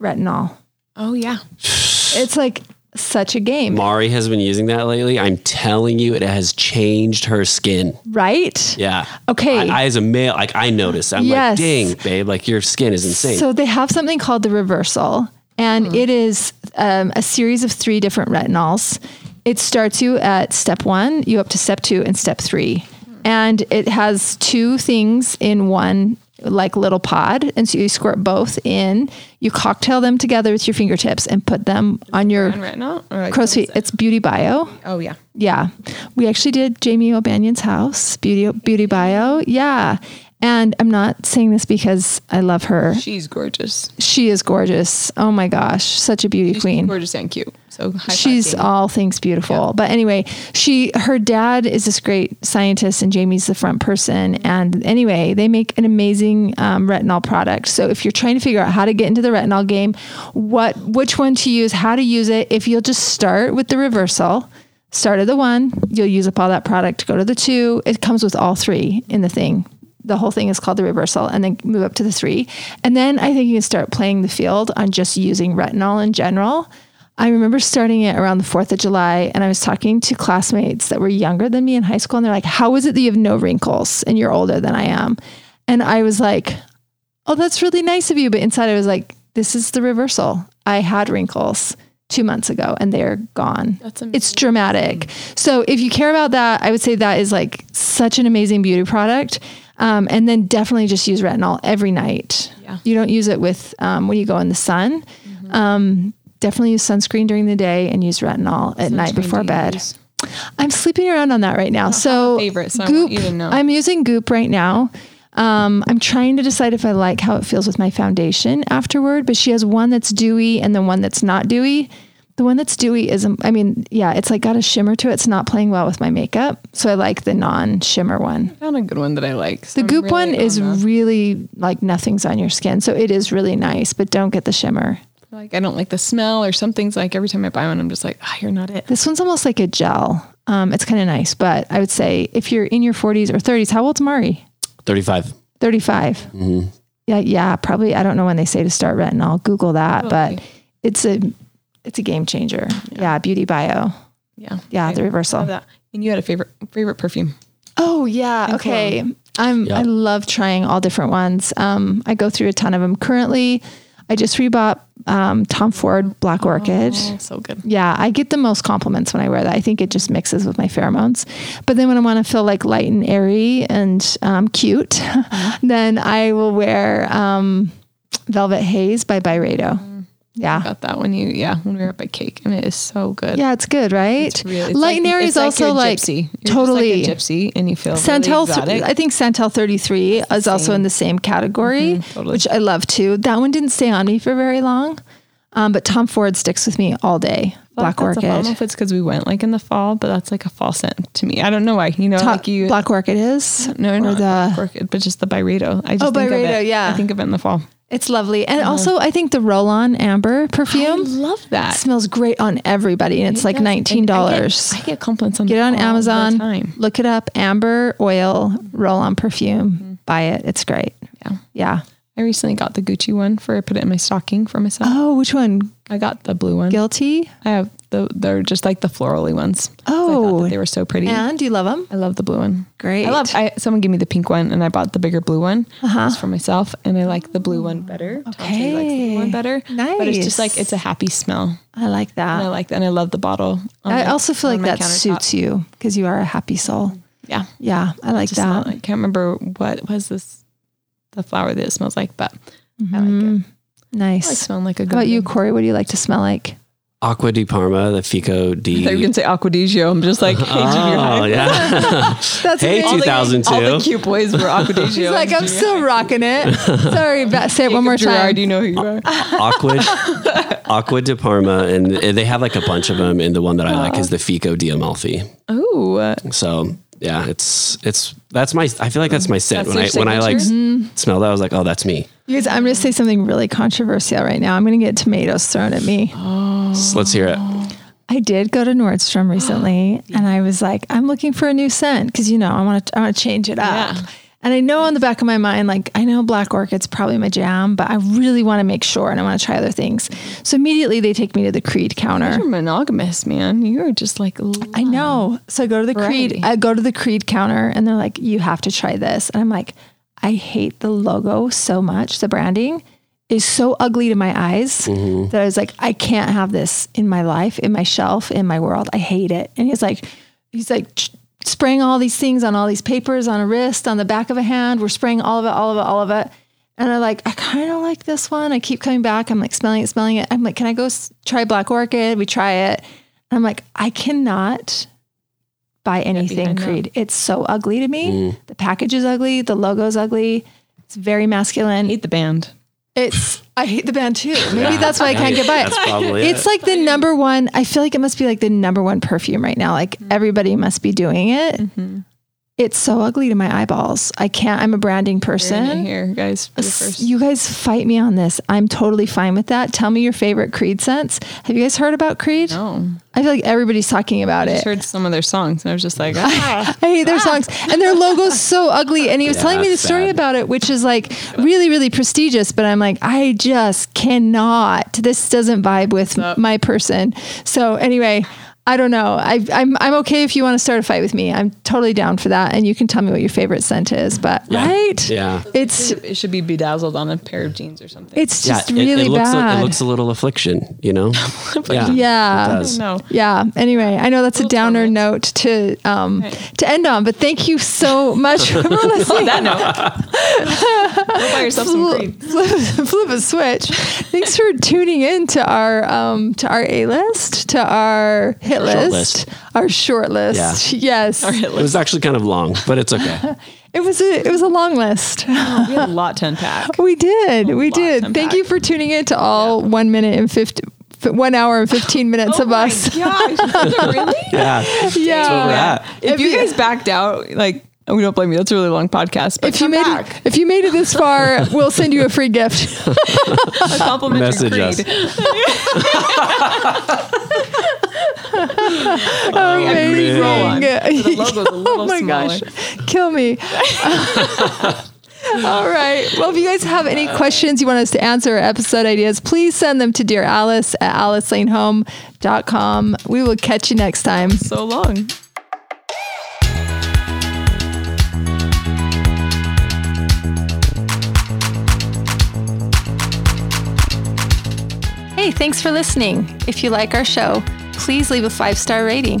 S2: retinol.
S4: Oh yeah.
S2: It's like such a game,
S3: Mari has been using that lately. I'm telling you, it has changed her skin.
S2: right?
S3: Yeah.
S2: Okay.
S3: I, I as a male, like I noticed. I'm
S2: Yes.
S3: like, dang, babe, like your skin is insane.
S2: So they have something called the reversal, and it is um, a series of three different retinols. It starts you at step one, you up to step two, and step three, and it has two things in one like little pod, and so you squirt both in. You cocktail them together with your fingertips and put them on your
S4: retinol? Or
S2: feet. It's Beauty Bio.
S4: oh yeah.
S2: Yeah. We actually did Jamie O'Banion's house, Beauty Beauty Bio. Yeah. And I'm not saying this because I love her.
S4: She's gorgeous.
S2: She is gorgeous. Oh my gosh, such a beauty
S4: She's
S2: queen.
S4: gorgeous and cute. So high
S2: She's all things beautiful. But anyway, she her dad is this great scientist and Jamie's the front person. And anyway, they make an amazing um, retinol product. So if you're trying to figure out how to get into the retinol game, what which one to use, how to use it, if you'll just start with the reversal, start at the one, you'll use up all that product, go to the two. It comes with all three in the thing. The whole thing is called the reversal, and then move up to the three. And then I think you can start playing the field on just using retinol in general. I remember starting it around the 4th of July, and I was talking to classmates that were younger than me in high school, and they're like, How is it that you have no wrinkles and you're older than I am? And I was like, Oh, that's really nice of you. But inside, I was like, This is the reversal. I had wrinkles two months ago, and they're gone.
S4: That's amazing.
S2: It's dramatic. So if you care about that, I would say that is like such an amazing beauty product. Um, and then definitely just use retinol every night.
S4: Yeah.
S2: You don't use it with um, when you go in the sun. Um, definitely use sunscreen during the day and use retinol at night before bed.
S4: use?
S2: I'm sleeping around on that right now. So
S4: favorite, so
S2: Goop,
S4: you to know.
S2: I'm using Goop right now. Um, I'm trying to decide if I like how it feels with my foundation afterward, but she has one that's dewy and then one that's not dewy. The one that's dewy isn't, I mean, yeah, it's like got a shimmer to it. It's not playing well with my makeup. So I like the non shimmer one.
S4: found a good one that I like. So
S2: The
S4: I'm
S2: Goop
S4: really
S2: one is
S4: the-
S2: really like nothing's on your skin. So it is really nice, but don't get the shimmer.
S4: like I don't like the smell or something's like every time I buy one, I'm just like, ah, you're not it.
S2: This one's almost like a gel. Um, it's kind of nice, but I would say if you're in your 40s or 30s, how old's Mari?
S3: 35.
S2: 35. Yeah, yeah, probably. I don't know when they say to start retinol. Google that, but it's a it's a game changer. Yeah, Beauty Bio.
S4: Yeah.
S2: Yeah, the reversal.
S4: Love. And you had a favorite favorite perfume.
S2: Oh yeah, okay. I'm
S3: Yeah.
S2: I love trying all different ones. Um, I go through a ton of them. Currently, I just rebought um, Tom Ford Black Orchid.
S4: Oh, so good.
S2: Yeah, I get the most compliments when I wear that. I think it just mixes with my pheromones. But then when I want to feel like light and airy and um, cute, then I will wear um, Velvet Haze by Byredo. Yeah.
S4: Got that when you yeah when we were up at Cake and it is so good.
S2: Yeah, it's good, right?
S4: It's really, it's
S2: light
S4: like- it's
S2: is also
S4: you're a
S2: like
S4: gypsy. You're
S2: totally
S4: like gypsy and you feel
S2: Santal,
S4: really.
S2: I think Santal 33 is also in the same category,
S4: Mm-hmm, totally.
S2: which I love too. That one didn't stay on me for very long, um, but Tom Ford sticks with me all day. Black
S4: That's I don't know if it's because we went like in the fall, but that's like a fall scent to me. I don't know why. You know,
S2: Ta-
S4: like you
S2: Black Orchid is
S4: no, not
S2: the
S4: Black Orchid, but just the Byredo. I just
S2: Oh,
S4: think of
S2: Byredo,
S4: it-
S2: yeah.
S4: I think of it in the fall.
S2: It's lovely. And uh-huh. also, I think the roll on amber perfume I
S4: love that.
S2: smells great on everybody. And it's like
S4: It does.
S2: $19.
S4: I get, I get compliments on
S2: Get it on Amazon.
S4: time.
S2: Look it up. Amber oil roll on perfume. Mm-hmm. Buy it. It's great.
S4: Yeah.
S2: Yeah.
S4: I recently got the Gucci one for I put it in my stocking for myself.
S2: Oh, which one?
S4: I got the blue one.
S2: Guilty?
S4: I have the they're just like the florally ones.
S2: Oh.
S4: thought that they were so pretty.
S2: And do you love them?
S4: I love the blue one.
S2: Great.
S4: I love. I someone gave me the pink one, and I bought the bigger blue one
S2: Uh-huh.
S4: for myself. And I like the blue one better. Shea likes the blue one
S2: Okay.
S4: better. But it's just like it's a happy smell.
S2: I like that.
S4: And I like that. And I love the bottle.
S2: I
S4: my-
S2: also feel like that suits you because you are a happy soul.
S4: Yeah.
S2: Yeah, I like
S4: Just smell-
S2: that.
S4: I can't remember what was this the flower that it smells like, but I like it.
S2: Mm,
S4: I like
S2: nice.
S4: smelling like a
S2: How
S4: good.
S2: about you, Corey? What do you like to smell like?
S3: Acqua di Parma, the Fico di.
S4: I thought you were gonna say Acqua di Gio. I'm just like, hey, junior
S3: Oh,
S4: high.
S3: yeah.
S2: That's
S3: Hey,
S2: amazing.
S3: 2002.
S4: All the cute boys were Acqua di Gio.
S2: He's like, I'm still rocking it. Sorry, ba- say it one more time.
S4: Gerard,
S2: time.
S4: you know who you are.
S3: Acqua, Acqua di Parma, and they have like a bunch of them. And the one that I like is the Fico di Amalfi.
S4: Oh,
S3: So yeah, it's it's that's my. I feel like that's my scent
S4: That's
S3: when I
S4: your
S3: when I like
S2: Mm-hmm.
S3: smell that. I was like, oh, that's me.
S2: You guys, I'm going to say something really controversial right now. I'm going to get tomatoes thrown at me.
S3: So let's hear it.
S2: I did go to Nordstrom recently, and I was like, I'm looking for a new scent because you know I want to I want to change it up.
S4: Yeah.
S2: And I know in the back of my mind, like, I know Black Orchid's probably my jam, but I really want to make sure and I want to try other things. So immediately they take me to the Creed counter.
S4: You're monogamous, man. You're just like
S2: I know. So I go to the
S4: Variety.
S2: Creed, I go to the Creed counter and they're like, you have to try this. And I'm like, I hate the logo so much. The branding is so ugly to my eyes mm-hmm. that I was like, I can't have this in my life, in my shelf, in my world. I hate it. And he's like, he's like ch- spraying all these things on all these papers on a wrist, on the back of a hand. We're spraying all of it, all of it, all of it. And I'm like, I kind of like this one. I keep coming back. I'm like smelling it, smelling it. I'm like, can I go s- try Black Orchid? We try it. And I'm like, I cannot buy anything
S4: behind that.
S2: Creed. It's so ugly to me. Mm. The package is ugly. The logo's ugly. It's very masculine.
S4: hate the band.
S2: It's I hate the band too. Maybe that's why I can't get by it.
S3: That's probably
S2: It's
S3: it.
S2: like the number one. I feel like it must be like the number one perfume right now. Like everybody must be doing it. Mm-hmm. It's so ugly to my eyeballs. I can't. I'm a branding
S4: Hearing it
S2: person.
S4: here, guys. First.
S2: You guys fight me on this. I'm totally fine with that. Tell me your favorite Creed scents. Have you guys heard about Creed?
S4: no,
S2: I feel like everybody's talking about it.
S4: I
S2: it.
S4: heard some of their songs, and I was just like, ah.
S2: I hate their songs and their logo's so ugly. And he was telling me the story
S3: sad.
S2: about it, which is like really, really prestigious. But I'm like, I just cannot. This doesn't vibe with my person. So anyway, I don't know. I, I'm I'm okay if you want to start a fight with me. I'm totally down for that. And you can tell me what your favorite scent is. But right,
S3: Yeah.
S2: it's
S4: it should be bedazzled on a pair of jeans or something.
S2: it's
S3: Yeah,
S2: just
S3: it,
S2: really
S3: it looks
S2: bad.
S3: A, it looks a little affliction, you know. yeah,
S2: Yeah.
S3: it
S2: I
S3: does.
S4: no.
S2: Yeah. Anyway, I know that's a
S4: Little
S2: downer
S4: torment.
S2: note to um
S4: Right.
S2: to end on, but thank you so much for listening.
S4: that note. Go buy yourself some
S2: flip, flip, flip a switch. Thanks for tuning in to our um, to our A list, to our hit list,
S3: list.
S2: our short list. Yes,
S3: It was actually kind of long, but it's okay.
S2: it was a it was a long list.
S4: Oh, we had a lot to unpack.
S2: we did, we did. Thank you for tuning in to all one minute and fifty. f- One hour and fifteen minutes
S4: Oh
S2: of
S4: my
S2: us.
S4: gosh, really?
S3: Yeah,
S2: Yeah.
S3: that's where we're at.
S4: If,
S2: If
S4: you
S2: you-
S4: guys backed out, like we don't blame you. That's a really long podcast. But
S2: If you made
S4: back,
S2: it, if you made it this far, we'll send you a free gift.
S4: a complimentary
S3: Message us.
S4: Oh, Creed.
S2: Amazing.
S4: The logo's a little
S2: oh my
S4: smaller.
S2: gosh, kill me. All right. Well, if you guys have any questions you want us to answer or episode ideas, please send them to Dear Alice at alicelanehome.com. We will catch you next time.
S4: So long.
S2: Hey, thanks for listening. If you like our show, please leave a five star rating.